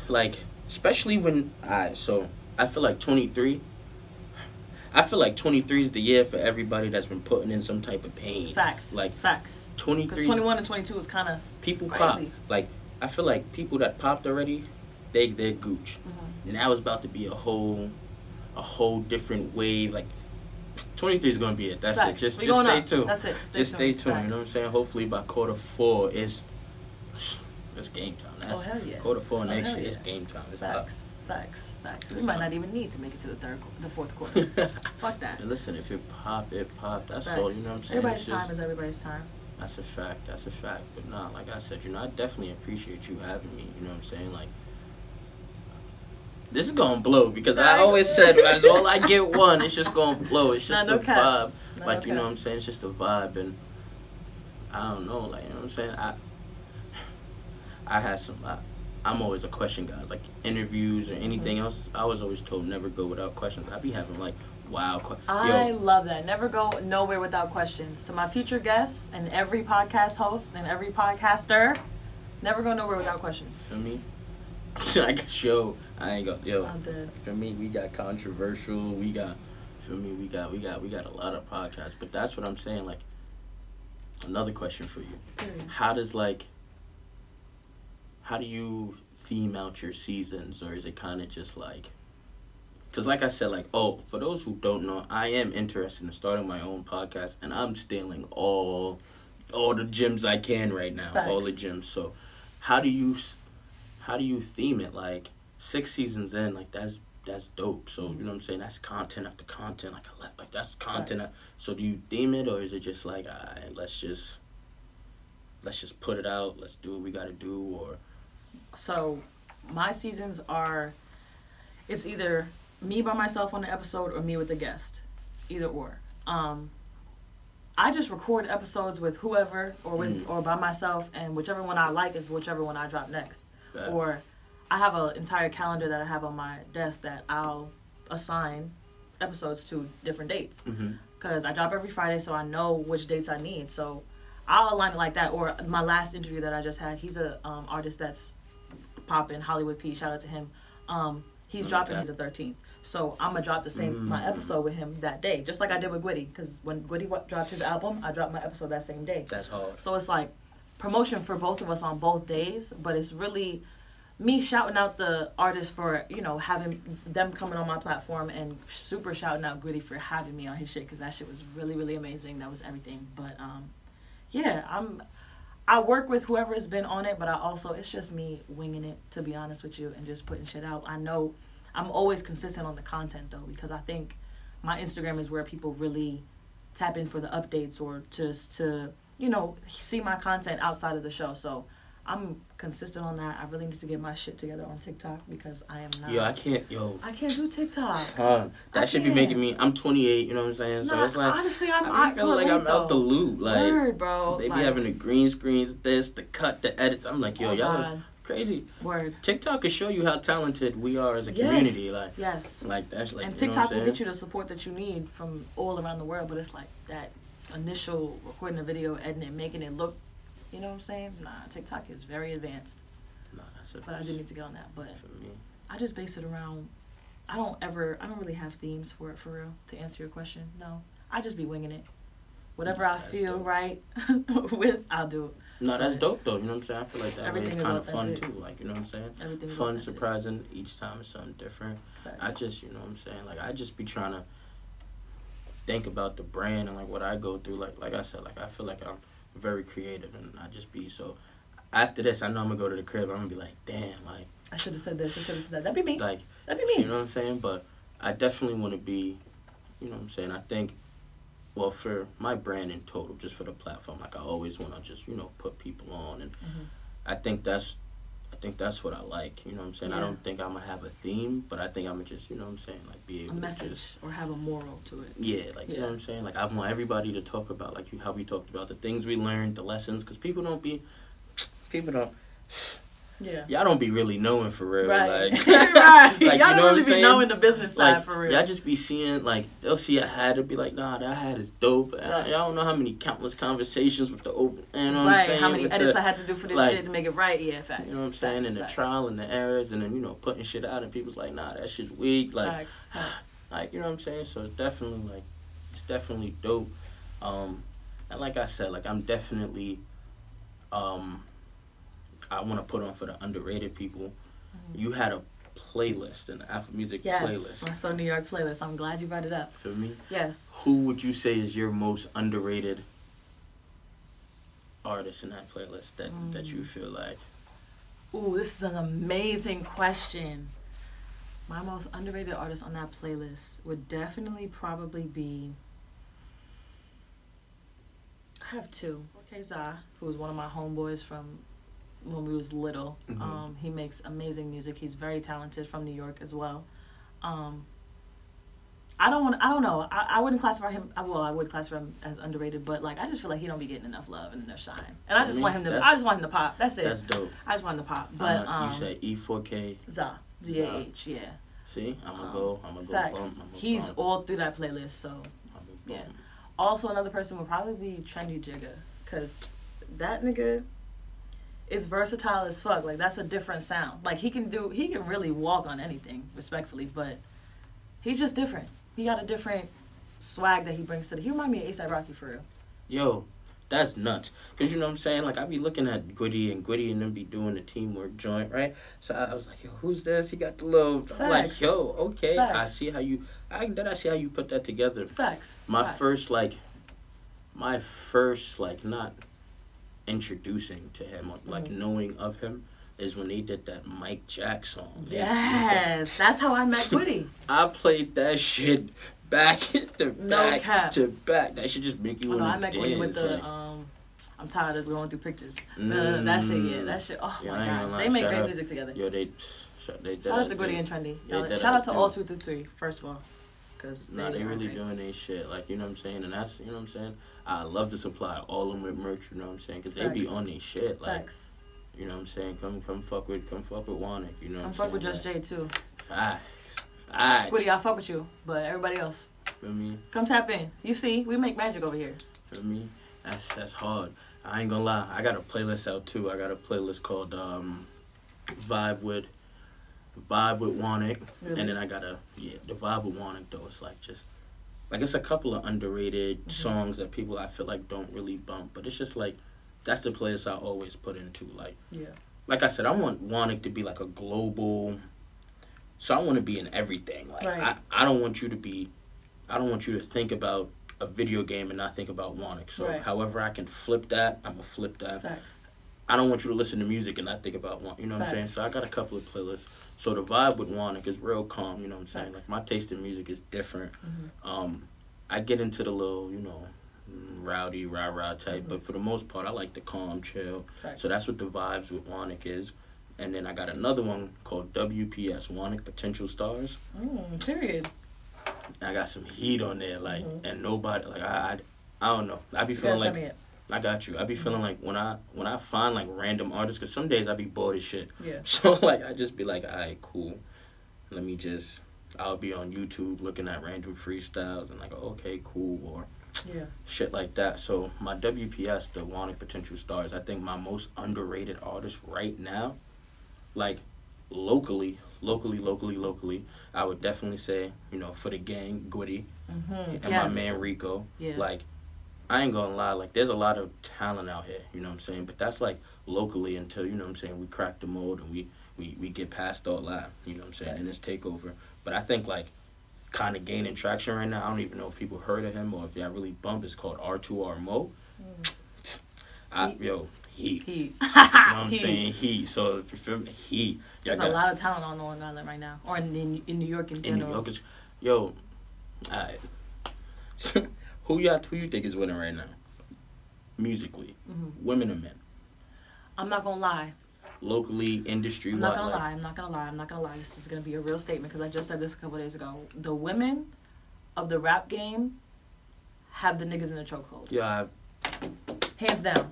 like, especially when I so I feel like 23. I feel like 23 is the year for everybody that's been putting in some type of pain. Facts. Like facts. Because 23. 21 and 22 is kind of. people crazy. pop. Like I feel like people that popped already, they they're gooch. Mm-hmm. Now it's about to be a whole, a whole different wave. Like 23 is gonna be it. That's Facts. it. Just just stay up. tuned. That's it. Stay just stay tuned. tuned. You know what I'm saying? Hopefully by quarter four is, (sighs) it's game time. That's Oh, hell yeah. quarter four Oh, next year. It's yeah. game time. It's up. Facts. Facts. We might not even need to make it to the third, the fourth quarter. (laughs) Fuck that. And listen, if it pop, it pop. That's Facts. all. You know what I'm saying? Everybody's just- time is everybody's time. That's a fact. That's a fact. But nah, like I said, you know, I definitely appreciate you having me. You know what I'm saying? Like, this is gonna blow because I always said as all I get (laughs) one, it's just gonna blow. It's just Nah, no cap. vibe. Nah, like no you know cap. what I'm saying? It's just a vibe, and I don't know. Like you know what I'm saying? I (sighs) I had some. I, I'm always a question guy. Like interviews or anything Mm-hmm. else, I was always told never go without questions. I'd be having like wow. Que- I Yo, love that. Never go nowhere without questions. To my future guests and every podcast host and every podcaster, never go nowhere without questions. for me, (laughs) I got yo. I ain't got yo. I'm dead. For me, we got controversial. We got, for me, we got, we got, we got a lot of podcasts. But that's what I'm saying. Like, another question for you: Period. How does like, how do you theme out your seasons, or is it kind of just like? Because, like I said, like, oh, for those who don't know, I am interested in starting my own podcast, and I'm stealing all, all the gems I can right now, all the gems. So, how do you, how do you theme it? Like six seasons in, like that's that's dope. So you know what I'm saying? That's content after content. Like I like, like that's content. Facts. So do you theme it, or is it just like, alright, let's just, let's just put it out. Let's do what we got to do, or So, my seasons are, it's either me by myself on the episode or me with a guest, either or. Um, I just record episodes with whoever or with Mm. or by myself, and whichever one I like is whichever one I drop next. That- Or I have an entire calendar that I have on my desk that I'll assign episodes to different dates Mhm. because I drop every Friday, so I know which dates I need. So I'll align it like that. Or my last interview that I just had, he's a um, artist that's popping Hollywood P. Shout out to him. Um, He's Okay. dropping the 13th. So I'm gonna drop the same my Mm. episode with him that day, just like I did with Gwitty. Because when Gwitty wa- dropped his album, I dropped my episode that same day. That's hard. So it's like promotion for both of us on both days, but it's really me shouting out the artists for you know having them coming on my platform and super shouting out Gritty for having me on his shit because that shit was really really amazing. That was everything. But um, yeah, I'm. I work with whoever has been on it, but I also it's just me winging it to be honest with you and just putting shit out. I know I'm always consistent on the content though because I think my Instagram is where people really tap in for the updates or just to you know see my content outside of the show. So I'm consistent on that. I really need to get my shit together on TikTok because I am not. Yo, I can't. Yo, I can't do TikTok. son, that I should be can't. making me. I'm 28. You know what I'm saying? So Nah, it's like honestly, I'm. I I feel like I'm out the loop. Like Word, bro. they be like, having the green screens, this, the cut, the edits. I'm like, yo, oh y'all God, crazy. word. TikTok can show you how talented we are as a Yes, community. Like, yes. like that's like. and you know what I'm TikTok will get you the support that you need from all around the world, but it's like that initial recording a video, editing it, making it look, you know what I'm saying? Nah, TikTok is very advanced, Nah, that's a but I do need to get on that. But. I just base it around. I don't ever. I don't really have themes for it for real. To answer your question, no. I just be winging it. Whatever I feel dope. right (laughs) with, I'll do it. No, that's But- dope though. You know what I'm saying? I feel like that is kind of fun too. Like you know what I'm saying? Everything Fun, authentic. surprising. Each time is something different. I just, you know what I'm saying? Like I just be trying to think about the brand and like what I go through. Like like I said, like I feel like I'm very creative and I just be so. After this, I know I'm gonna go to the crib. I'm gonna be like, damn, like I should have said this. I should have said that. That'd be me. like That'd be me. you know what I'm saying? But I definitely want to be, you know what I'm saying? I think, well, for my brand in total, just for the platform, like I always want to just, you know, put people on. And Mhm. I think that's, I think that's what I like. You know what I'm saying? I don't think I'm going to have a theme, but I think I'm going to just, you know what I'm saying? Like be A able to message just, or have a moral to it. yeah, like, you know what I'm saying? Like I want everybody to talk about, like you, how we talked about the things we learned, the lessons, because people don't be, people don't, Yeah. y'all don't be really knowing for real. Right. Like, (laughs) right. (laughs) like, you Y'all know don't what really be saying? knowing the business side like, for real. Y'all just be seeing like they'll see a hat and be like, nah, that hat is dope. Right. Y'all don't know how many countless conversations with the open, you know what right. I'm saying? How many with edits the, I had to do for this like, shit to make it right? Yeah, facts. you know what I'm saying? Facts, And the facts. trial and the errors, and then you know putting shit out, and people's like, nah, that shit's weak. Like, facts. (sighs) Facts. like you know what I'm saying? So it's definitely like, it's definitely dope. Um, and like I said, like I'm definitely, um, I want to put on for the underrated people. You had a playlist, an Apple Music Yes, playlist my So New York playlist. I'm glad you brought it up. for me. Yes. Who would you say is your most underrated artist in that playlist that, that Mm. you feel like Ooh, this is an amazing question. My most underrated artist on that playlist would definitely probably be. I have two. Okay, Za, who's one of my homeboys from when we was little. Mhm. Um, he makes amazing music. He's very talented from New York as well. Um, I don't want. I don't know. I, I wouldn't classify him. Well, I would classify him as underrated, but like I just feel like he don't be getting enough love and enough shine. And I I just mean, want him to. I just want him to pop. That's it. that's dope. I just want him to pop. But Uh, um, you said E4K. Za, Z A H, yeah. See, I'm gonna Um, go. I'm gonna go Facts. bump. He's bump, all through that playlist. So yeah. also another person would probably be Trendy Jigga, cause that nigga is versatile as fuck. Like that's a different sound. Like he can do. He can really walk on anything, respectfully, but he's just different. He got a different swag that he brings to the. He remind me of ASAP Rocky for real. Yo, that's nuts. Cause you know what I'm saying? Like I be looking at Gritty and Gritty and them be doing the teamwork joint, right? So I, I was like, yo, who's this? He got the little. I'm like, Facts. yo, okay. I see how you. I then I see how you put that together. Facts. My Facts. first like, my first like not introducing to him, like Mhm. knowing of him, is when they did that Mike Jack song. They- Yes, that's how I met (laughs) Quiddy. I played that shit back to No back cap. to back. That should just make you Oh, no, want I met dance. Quiddy with the like- um. I'm tired of going through pictures. Uh, that shit, yeah, that shit. Oh Yeah, my gosh, lie, they make great music together. Yo, they, they Shout out to Goody and Trendy. That shout out to all two through three. First of all, because Nah, they are really doing their shit. Like, you know what I'm saying? And that's, you know what I'm saying? I love to supply all of them with merch, you know what I'm saying? Because they be on their shit. Like, Facts. you know what I'm saying? Come come fuck with, come fuck with Wonac, you know what I'm I'm fuck with saying? Just Jay too. Facts. Facts. Quiddy, I fuck with you, but everybody else, Feel me? come tap in. You see, we make magic over here. Feel me? That's that's hard. I ain't gonna lie. I got a playlist out too. I got a playlist called um, Vibe with vibe with Wonac, Really? and then I got a yeah. The vibe with Wonac though is like just like it's a couple of underrated Mhm. songs that people I feel like don't really bump, but it's just like that's the place I always put into like Yeah. like I said, I want Wonac to be like a global. So I want to be in everything. Like Right. I, I don't want you to be, I don't want you to think about a video game and not think about Wonac. So Right. however I can flip that, I'm gonna flip that. Facts. I don't want you to listen to music and not think about one. You know what I'm saying? So I got a couple of playlists. So the vibe with Wonac is real calm. You know what I'm saying? Facts. Like my taste in music is different. Mhm. Um, I get into the little, you know, rowdy rah rah type, Mhm. but for the most part, I like the calm, chill. Facts. So that's what the vibes with Wonac is. And then I got another one called WPS, Wonac Potential Stars. Mm, period. I got some heat on there, like, Mhm. and nobody, like, I, I, I don't know. I be feeling like. I got you. I be feeling like when I when I find like random artists, cause some days I be bored as shit. Yeah. (laughs) So like I just be like, all right, cool. Let me just. I'll be on YouTube looking at random freestyles and like, okay, cool, or Yeah. shit like that. So my WPS, the Wonac Potential Stars, I think my most underrated artist right now, like locally, locally, locally, locally, I would definitely say, you know, for the gang, Goody Mm-hmm. and yes. my man Rico. Yeah. Like, I ain't gonna lie, like there's a lot of talent out here, you know what I'm saying? But that's like locally until, you know what I'm saying, we crack the mold and we we, we get past all that, you know what I'm saying, and this takeover. But I think like kind of gaining traction right now. I don't even know if people heard of him or if y'all really bump. It's called R2R Mo. Mm. I, yo. He. You know what I'm He. (laughs) saying? He. So if you feel me. Y'all There's a lot of talent on Long Island right now, or in, in, in New York in in general. New York. Is, yo, alright. (laughs) (laughs) who y'all who you think is winning right now? Musically, Mhm. women or men? I'm not gonna lie. Locally, industry. I'm not gonna like, lie. I'm not gonna lie. I'm not gonna lie. This is gonna be a real statement because I just said this a couple days ago. The women of the rap game have the niggas in the chokehold. Yeah, Hands down.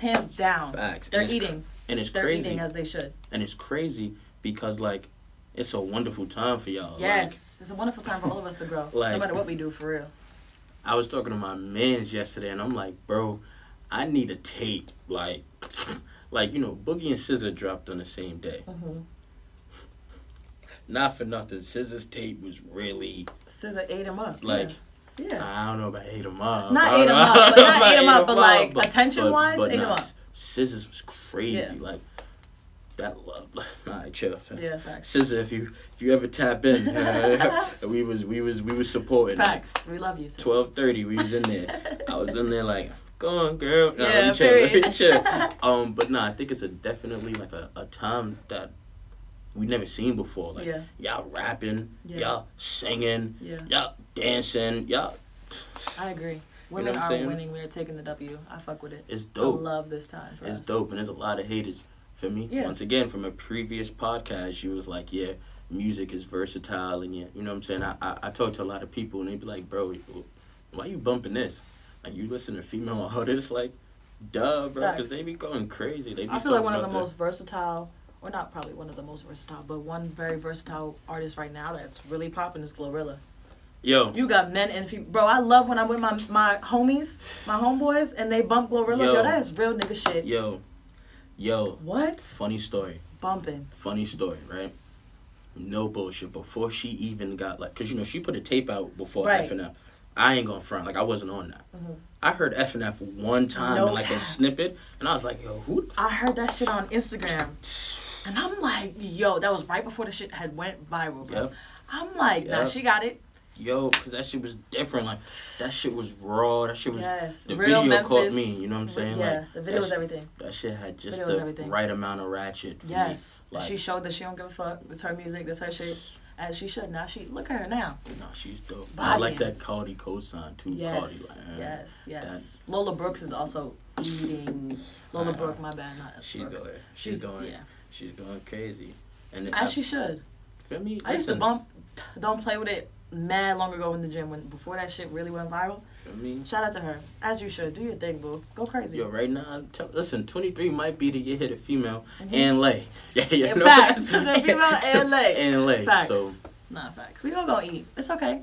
Hands down. facts. They're and eating. and it's They're crazy, eating as they should. and it's crazy because like it's a wonderful time for y'all. Like, Yes. it's a wonderful time for all of us to grow. Like, no matter what we do, for real. I was talking to my mans yesterday, and I'm like, bro, I need a tape. Like, (laughs) like you know, Boogie and SZA dropped on the same day. Mm-hmm. Not for nothing, SZA's tape was really SZA ate him up. like. yeah. yeah. I don't know about ate him up. Not ate know- up, but not (laughs) ate 'em up, but, like, attention-wise, ate ate nah, up. SZA's was crazy. Yeah. Like that love. (laughs) Nah, chill. Yeah, facts. SZA, if you if you ever tap in, (laughs) we was we was we was supporting. Facts. We love you. sis. Twelve thirty, we was in there. I was in there like, go on, girl. Nah, Yeah, let me chill, (laughs) let me period. chill. Um, but nah, I think it's a definitely like a, a time that we've never seen before. Like Yeah. y'all rapping, Yeah. y'all singing, Yeah. y'all dancing, y'all. I agree. know Women what I'm are saying? winning. We are taking the W. I fuck with it. It's dope. I love this time. It's us. dope, and there's a lot of haters for me. Yeah. Once again, from a previous podcast, she was like, "Yeah, music is versatile," and yeah, you know what I'm saying. I I, I talk to a lot of people, and they'd be like, "Bro, why you bumping this? Like you listen to female (laughs) artists, like, duh, bro, because they be going crazy. They be I feel like one of the most versatile, or not probably one of the most versatile, but one very versatile artist right now that's really popping is Glorilla. Yo, You got men and female. Bro, I love when I'm with my my homies, my homeboys, and they bump Glorilla. Yo, Yo. that is real nigga shit. yo, yo. What? Funny story. Bumping. Funny story, right? No bullshit. Before she even got like, cause you know she put a tape out before Right. F and F. I ain't gonna front like I wasn't on that. Mhm. I heard F and F one time No like a snippet, and I was like, yo, who? I heard that shit on Instagram, (sighs) and I'm like, yo, that was right before the shit had went viral, bro. Yep. I'm like, nah, she got it. Yo, cause that shit was different. Like that shit was raw. That shit was. Yes, the real video Memphis. caught me. You know what I'm saying? Yeah, Like, the video was that, everything. that shit had just the right amount of ratchet. For Yes. Like, she showed that she don't give a fuck. It's her music. That's her shit. As she should. Now she look at her now. No, she's dope. I like that Cardi cosign too. Cardi, Yes, like, eh, yes, yes. Lola Brooks is also eating. Lola Uh, Brooke, my bad, not She's Brooks. going. She's, going. Yeah, She's going crazy. And as she should. feel me. I used to bump. Don't play with it. Mad long ago in the gym when before that shit really went viral. Feel me. Shout out to her. As you should. Do your thing, boo. Go crazy. Yo, right now, I'm listen, 23 might be the year hit a female Mhm. and lay. (laughs) Yeah, yeah. No, facts. (laughs) (laughs) The female and lay. And lay. Facts. So Nah, facts. We gonna go eat. It's okay.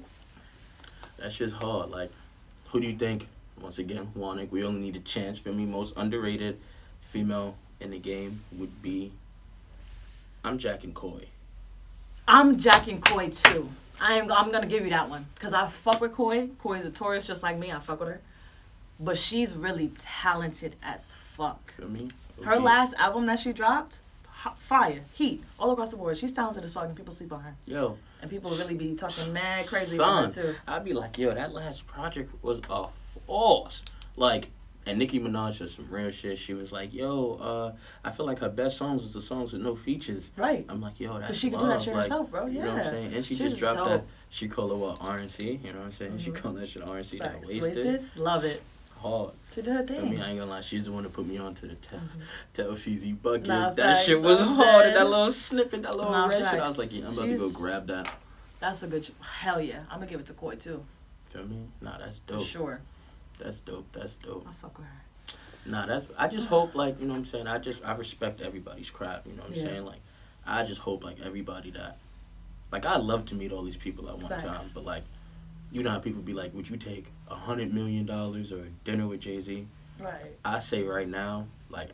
that's just hard. Like, who do you think? Once again, Wonac. We only need a chance. For me, most underrated female in the game would be. I'm Jack and Coi. I'm jacking Coi too. I am. I'm gonna give you that one because I fuck with Coi. Coi's a Taurus, just like me. I fuck with her, but she's really talented as fuck. For me? Her last album that she dropped, fire, heat, all across the board. She's talented as fuck, and people sleep on her, Yo, and people will really be talking mad crazy son, about her too. I'd be like, yo, that last project was a force. Like, and Nicki Minaj said some real shit. She was like, yo, uh, I feel like her best songs was the songs with no features. Right. I'm like, yo, that's she can do that shit like, herself, bro. You know what Yeah. I'm saying? And she She's just dropped dope. that. She called it what RNC. You know what I'm saying? She Mhm. called that shit RNC. That Facts. wasted. Wasted. Love it. Hard. She did her I thing. mean, I ain't gonna lie. She's the one that put me on to the tell, Mhm. tell Feezy bucket. Nah, that facts, shit was hard. dead. That little snippet, that little Nah, red shit. I was like, yeah, I'm about to go grab that. That's a good. Hell yeah. I'm gonna give it to Coi too. Feel me? Nah, that's For dope. sure. That's dope. That's dope. I fuck with her. Nah, that's. I just hope, like, you know what I'm saying. I just, I respect everybody's craft. You know what I'm Yeah. saying? Like, I just hope, like, everybody that, like, I'd love to meet all these people at one Facts. time, but like, you know how people be like, would you take a hundred million dollars or a dinner with Jay Z? Right. I say right now, like,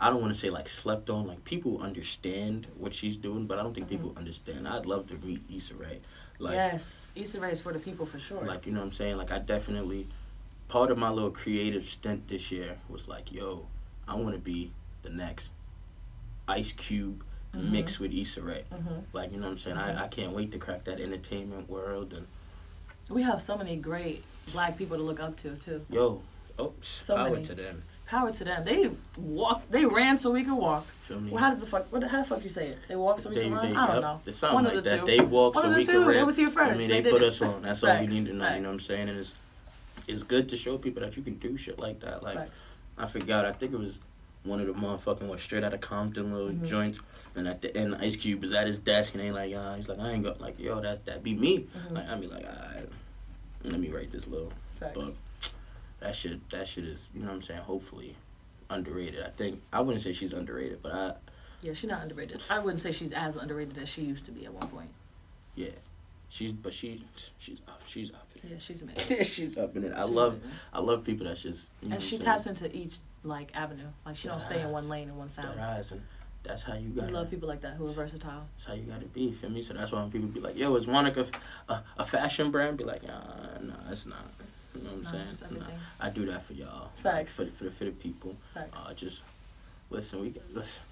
I don't want to say like slept on. Like people understand what she's doing, but I don't think Mhm. people understand. I'd love to meet Issa Rae. Like, yes. Issa Rae is for the people for sure. like you know what I'm saying. Like I definitely, part of my little creative stint this year was like, yo, I want to be the next Ice Cube Mhm. mixed with Issa Rae. hmm Like you know what I'm saying. I, I can't wait to crack that entertainment world and We have so many great black people to look up to too. yo, oh, So power many. to them. Power to them. They walk. They ran so we could walk. Well, how does the fuck? What? the- How the fuck do you say it? They walk so we they, can run. they, I don't know. It's something One like of the that. two. They walk One so of we the can two. They rap. was here I mean, They they, put us on. That's all we Facts, need to know. You know what I'm saying? And it's it's good to show people that you can do shit like that. Like Facts. I forgot. I think it was one of the motherfucking what straight out of Compton little Mhm. joints. And at the end, Ice Cube was at his desk and they like, uh, he's like, I ain't got like, yo, that that be me. Mhm. Like I be like, alright, let me write this little. Facts. But that shit, that shit is, you know what I'm saying? Hopefully, underrated. I think I wouldn't say she's underrated, but I Yeah, she's not underrated. I wouldn't say she's as underrated as she used to be at one point. yeah, she's but she she's up, she's up. In Yeah, she's amazing. (laughs) she's up in it. I She's love amazing. I love people that just you know And she what I'm taps into each like avenue. Like she don't stay in one lane and one saying? sound. That eyes and that's how you We got. love people like that who are versatile. That's how you got to be. you Feel me? So that's why when people be like, "Yo, is Wonac a, a fashion brand?" Be like, "Nah, nah, it's not." It's, You know what I'm nah, saying? it's Nah. I do that for y'all. Facts. For the, for the, for the people. Facts. Uh, just listen. We got listen.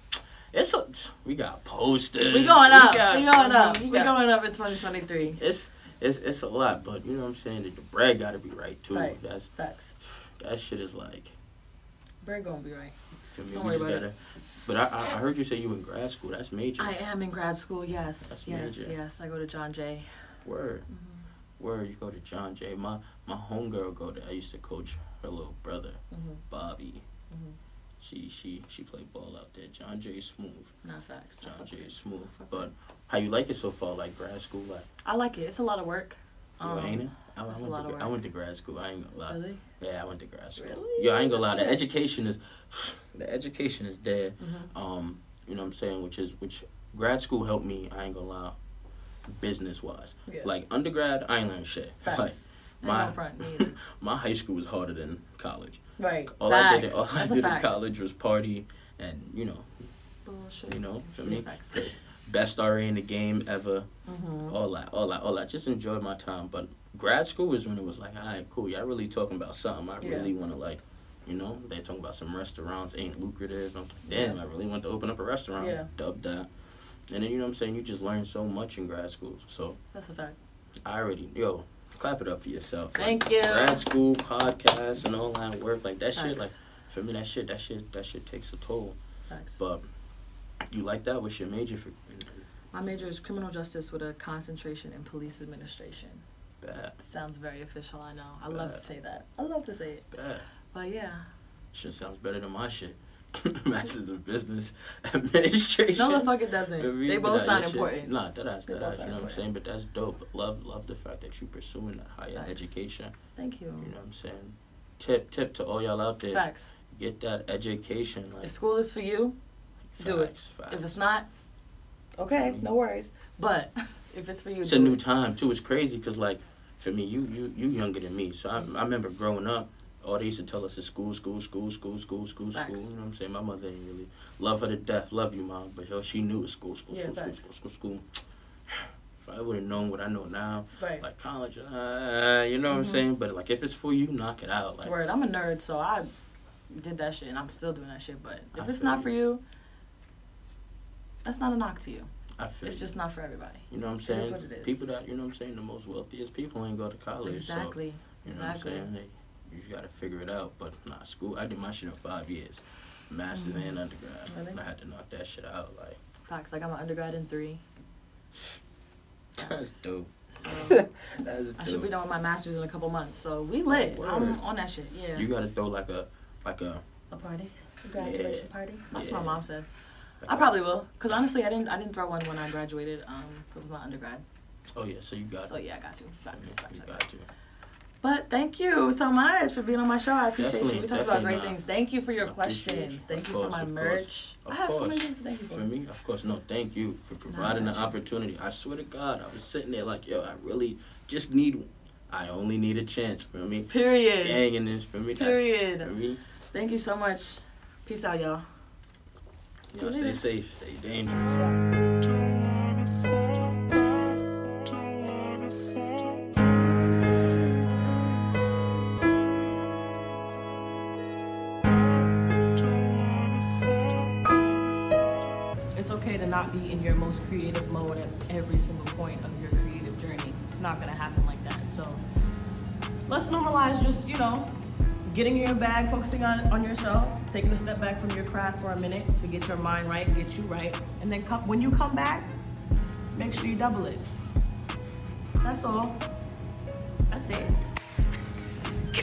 It's a, we got posters. we going up. got- we going up. we We got- going up in 2023. It's it's it's a lot, but you know what I'm saying. The, the bread got to be right too. Right. That's Facts. that shit is like. We're gonna be right. Feel me? Don't we worry about gotta. But I, I heard you say you in grad school. That's major. I am in grad school. Yes, That's yes, major. yes. I go to John Jay. Word. Mhm. Word. You go to John Jay. My my homegirl go there. I used to coach her little brother, Mhm. Bobby. Mhm. She she she played ball out there. John Jay smooth. Not facts. John Jay is smooth. But how you like it so far? Like grad school, like I like it. It's a lot of work. yo, Um, ain't it? I, I went to, I went to grad school. I ain't gonna lie. Really? Yeah, I went to grad school. Really? Yo, I ain't gonna lie. The education is, (sighs) the education is there. Mm-hmm. Um, you know what I'm saying? Which is which. Grad school helped me. I ain't gonna lie. Business wise, Yeah. like undergrad, I ain't learned shit. (laughs) Facts. Ain't my (laughs) my high school was harder than college. Right. All facts. I did, all I That's did in college was party, and you know, Bullshit. you know, for me, (laughs) best RA in the game ever. Mm-hmm. all that, all that, all that. Just enjoyed my time. But grad school is when it was like, all right, cool. Y'all really talking about something. I Yeah. really want to like, you know, they talking about some restaurants ain't lucrative. I was like, damn, Yeah. I really want to open up a restaurant. Yeah. Dub that. And then you know what I'm saying. You just learn so much in grad school. So That's a fact. I already, yo, clap it up for yourself. Like, Thank you. Grad school, podcasts, and all that work, like that shit, like for me, that shit, that shit, that shit takes a toll. Facts. But you like that? What's your major for? My major is criminal justice with a concentration in police administration. Bad, Sounds very official, I know. I love to say that. I love to say it. bad. But yeah. Shit sounds better than my shit. (laughs) Masters of Business Administration. No, the fuck it doesn't. They both sound important. Nah, that ass, that ass, you know what I'm saying? But that's dope. Love love the fact that you pursuing that higher Facts. education. Thank you. You know what I'm saying? Tip tip to all y'all out there. Facts. Get that education. Like If school is for you, do it. facts, facts. if it's not, okay, mm-hmm. no worries. But (laughs) if it's for you, It's a new it. time too. It's crazy because like for me, you you you younger than me, so I I remember growing up. All they used to tell us is school, school, school, school, school, school, school. You know what I'm saying? My mother ain't really love her to death, love you, mom, but yo, she knew it was school, school, school, school, school, school, school. if I would have known what I know now, Right. like college, uh, you know what I'm Mhm. saying. But like if it's for you, knock it out. Like Word, I'm a nerd, so I did that shit and I'm still doing that shit. But if it's not for you, that's not a knock to you. I feel It's you. just not for everybody. you know what I'm is saying. what it is. People that you know what I'm saying, the most wealthiest people ain't go to college. Exactly. So, you know exactly. what I'm saying. They, you got to figure it out. But nah, school. I did my shit in five years, masters Mhm. and undergrad. Really? And I had to knock that shit out. Like Facts. I got my undergrad in three. that's dope. So (laughs) That's I should be done with my master's in a couple months. So we lit. Oh, I'm on that shit. Yeah. You got to throw like a like a a party. A graduation Yeah. party. That's Yeah. what my mom said. like I probably will, cause honestly, I didn't. I didn't throw one when I graduated. Um, it was my undergrad. Oh yeah, so you got. So yeah, I got to. Facts. Yeah, facts, you got to. But thank you so much for being on my show. I appreciate Definitely, you. We talked about great not. things. Thank you for your questions. you. Thank Of you course, for my merch. I have so many things to thank you for. For me, of course, no, thank you for providing the opportunity. I swear to God, I was sitting there like, yo, I really just need, I only need a chance. For me, Period. gang in this. For me, Period. For me, Thank you so much. Peace out, y'all. you See know, you stay safe, stay dangerous. Most creative mode at every single point of your creative journey. It's not gonna happen like that. So let's normalize just, you know, getting in your bag, focusing on, on yourself, taking a step back from your craft for a minute to get your mind right, get you right. And then come, when you come back, make sure you double it. That's all. That's it.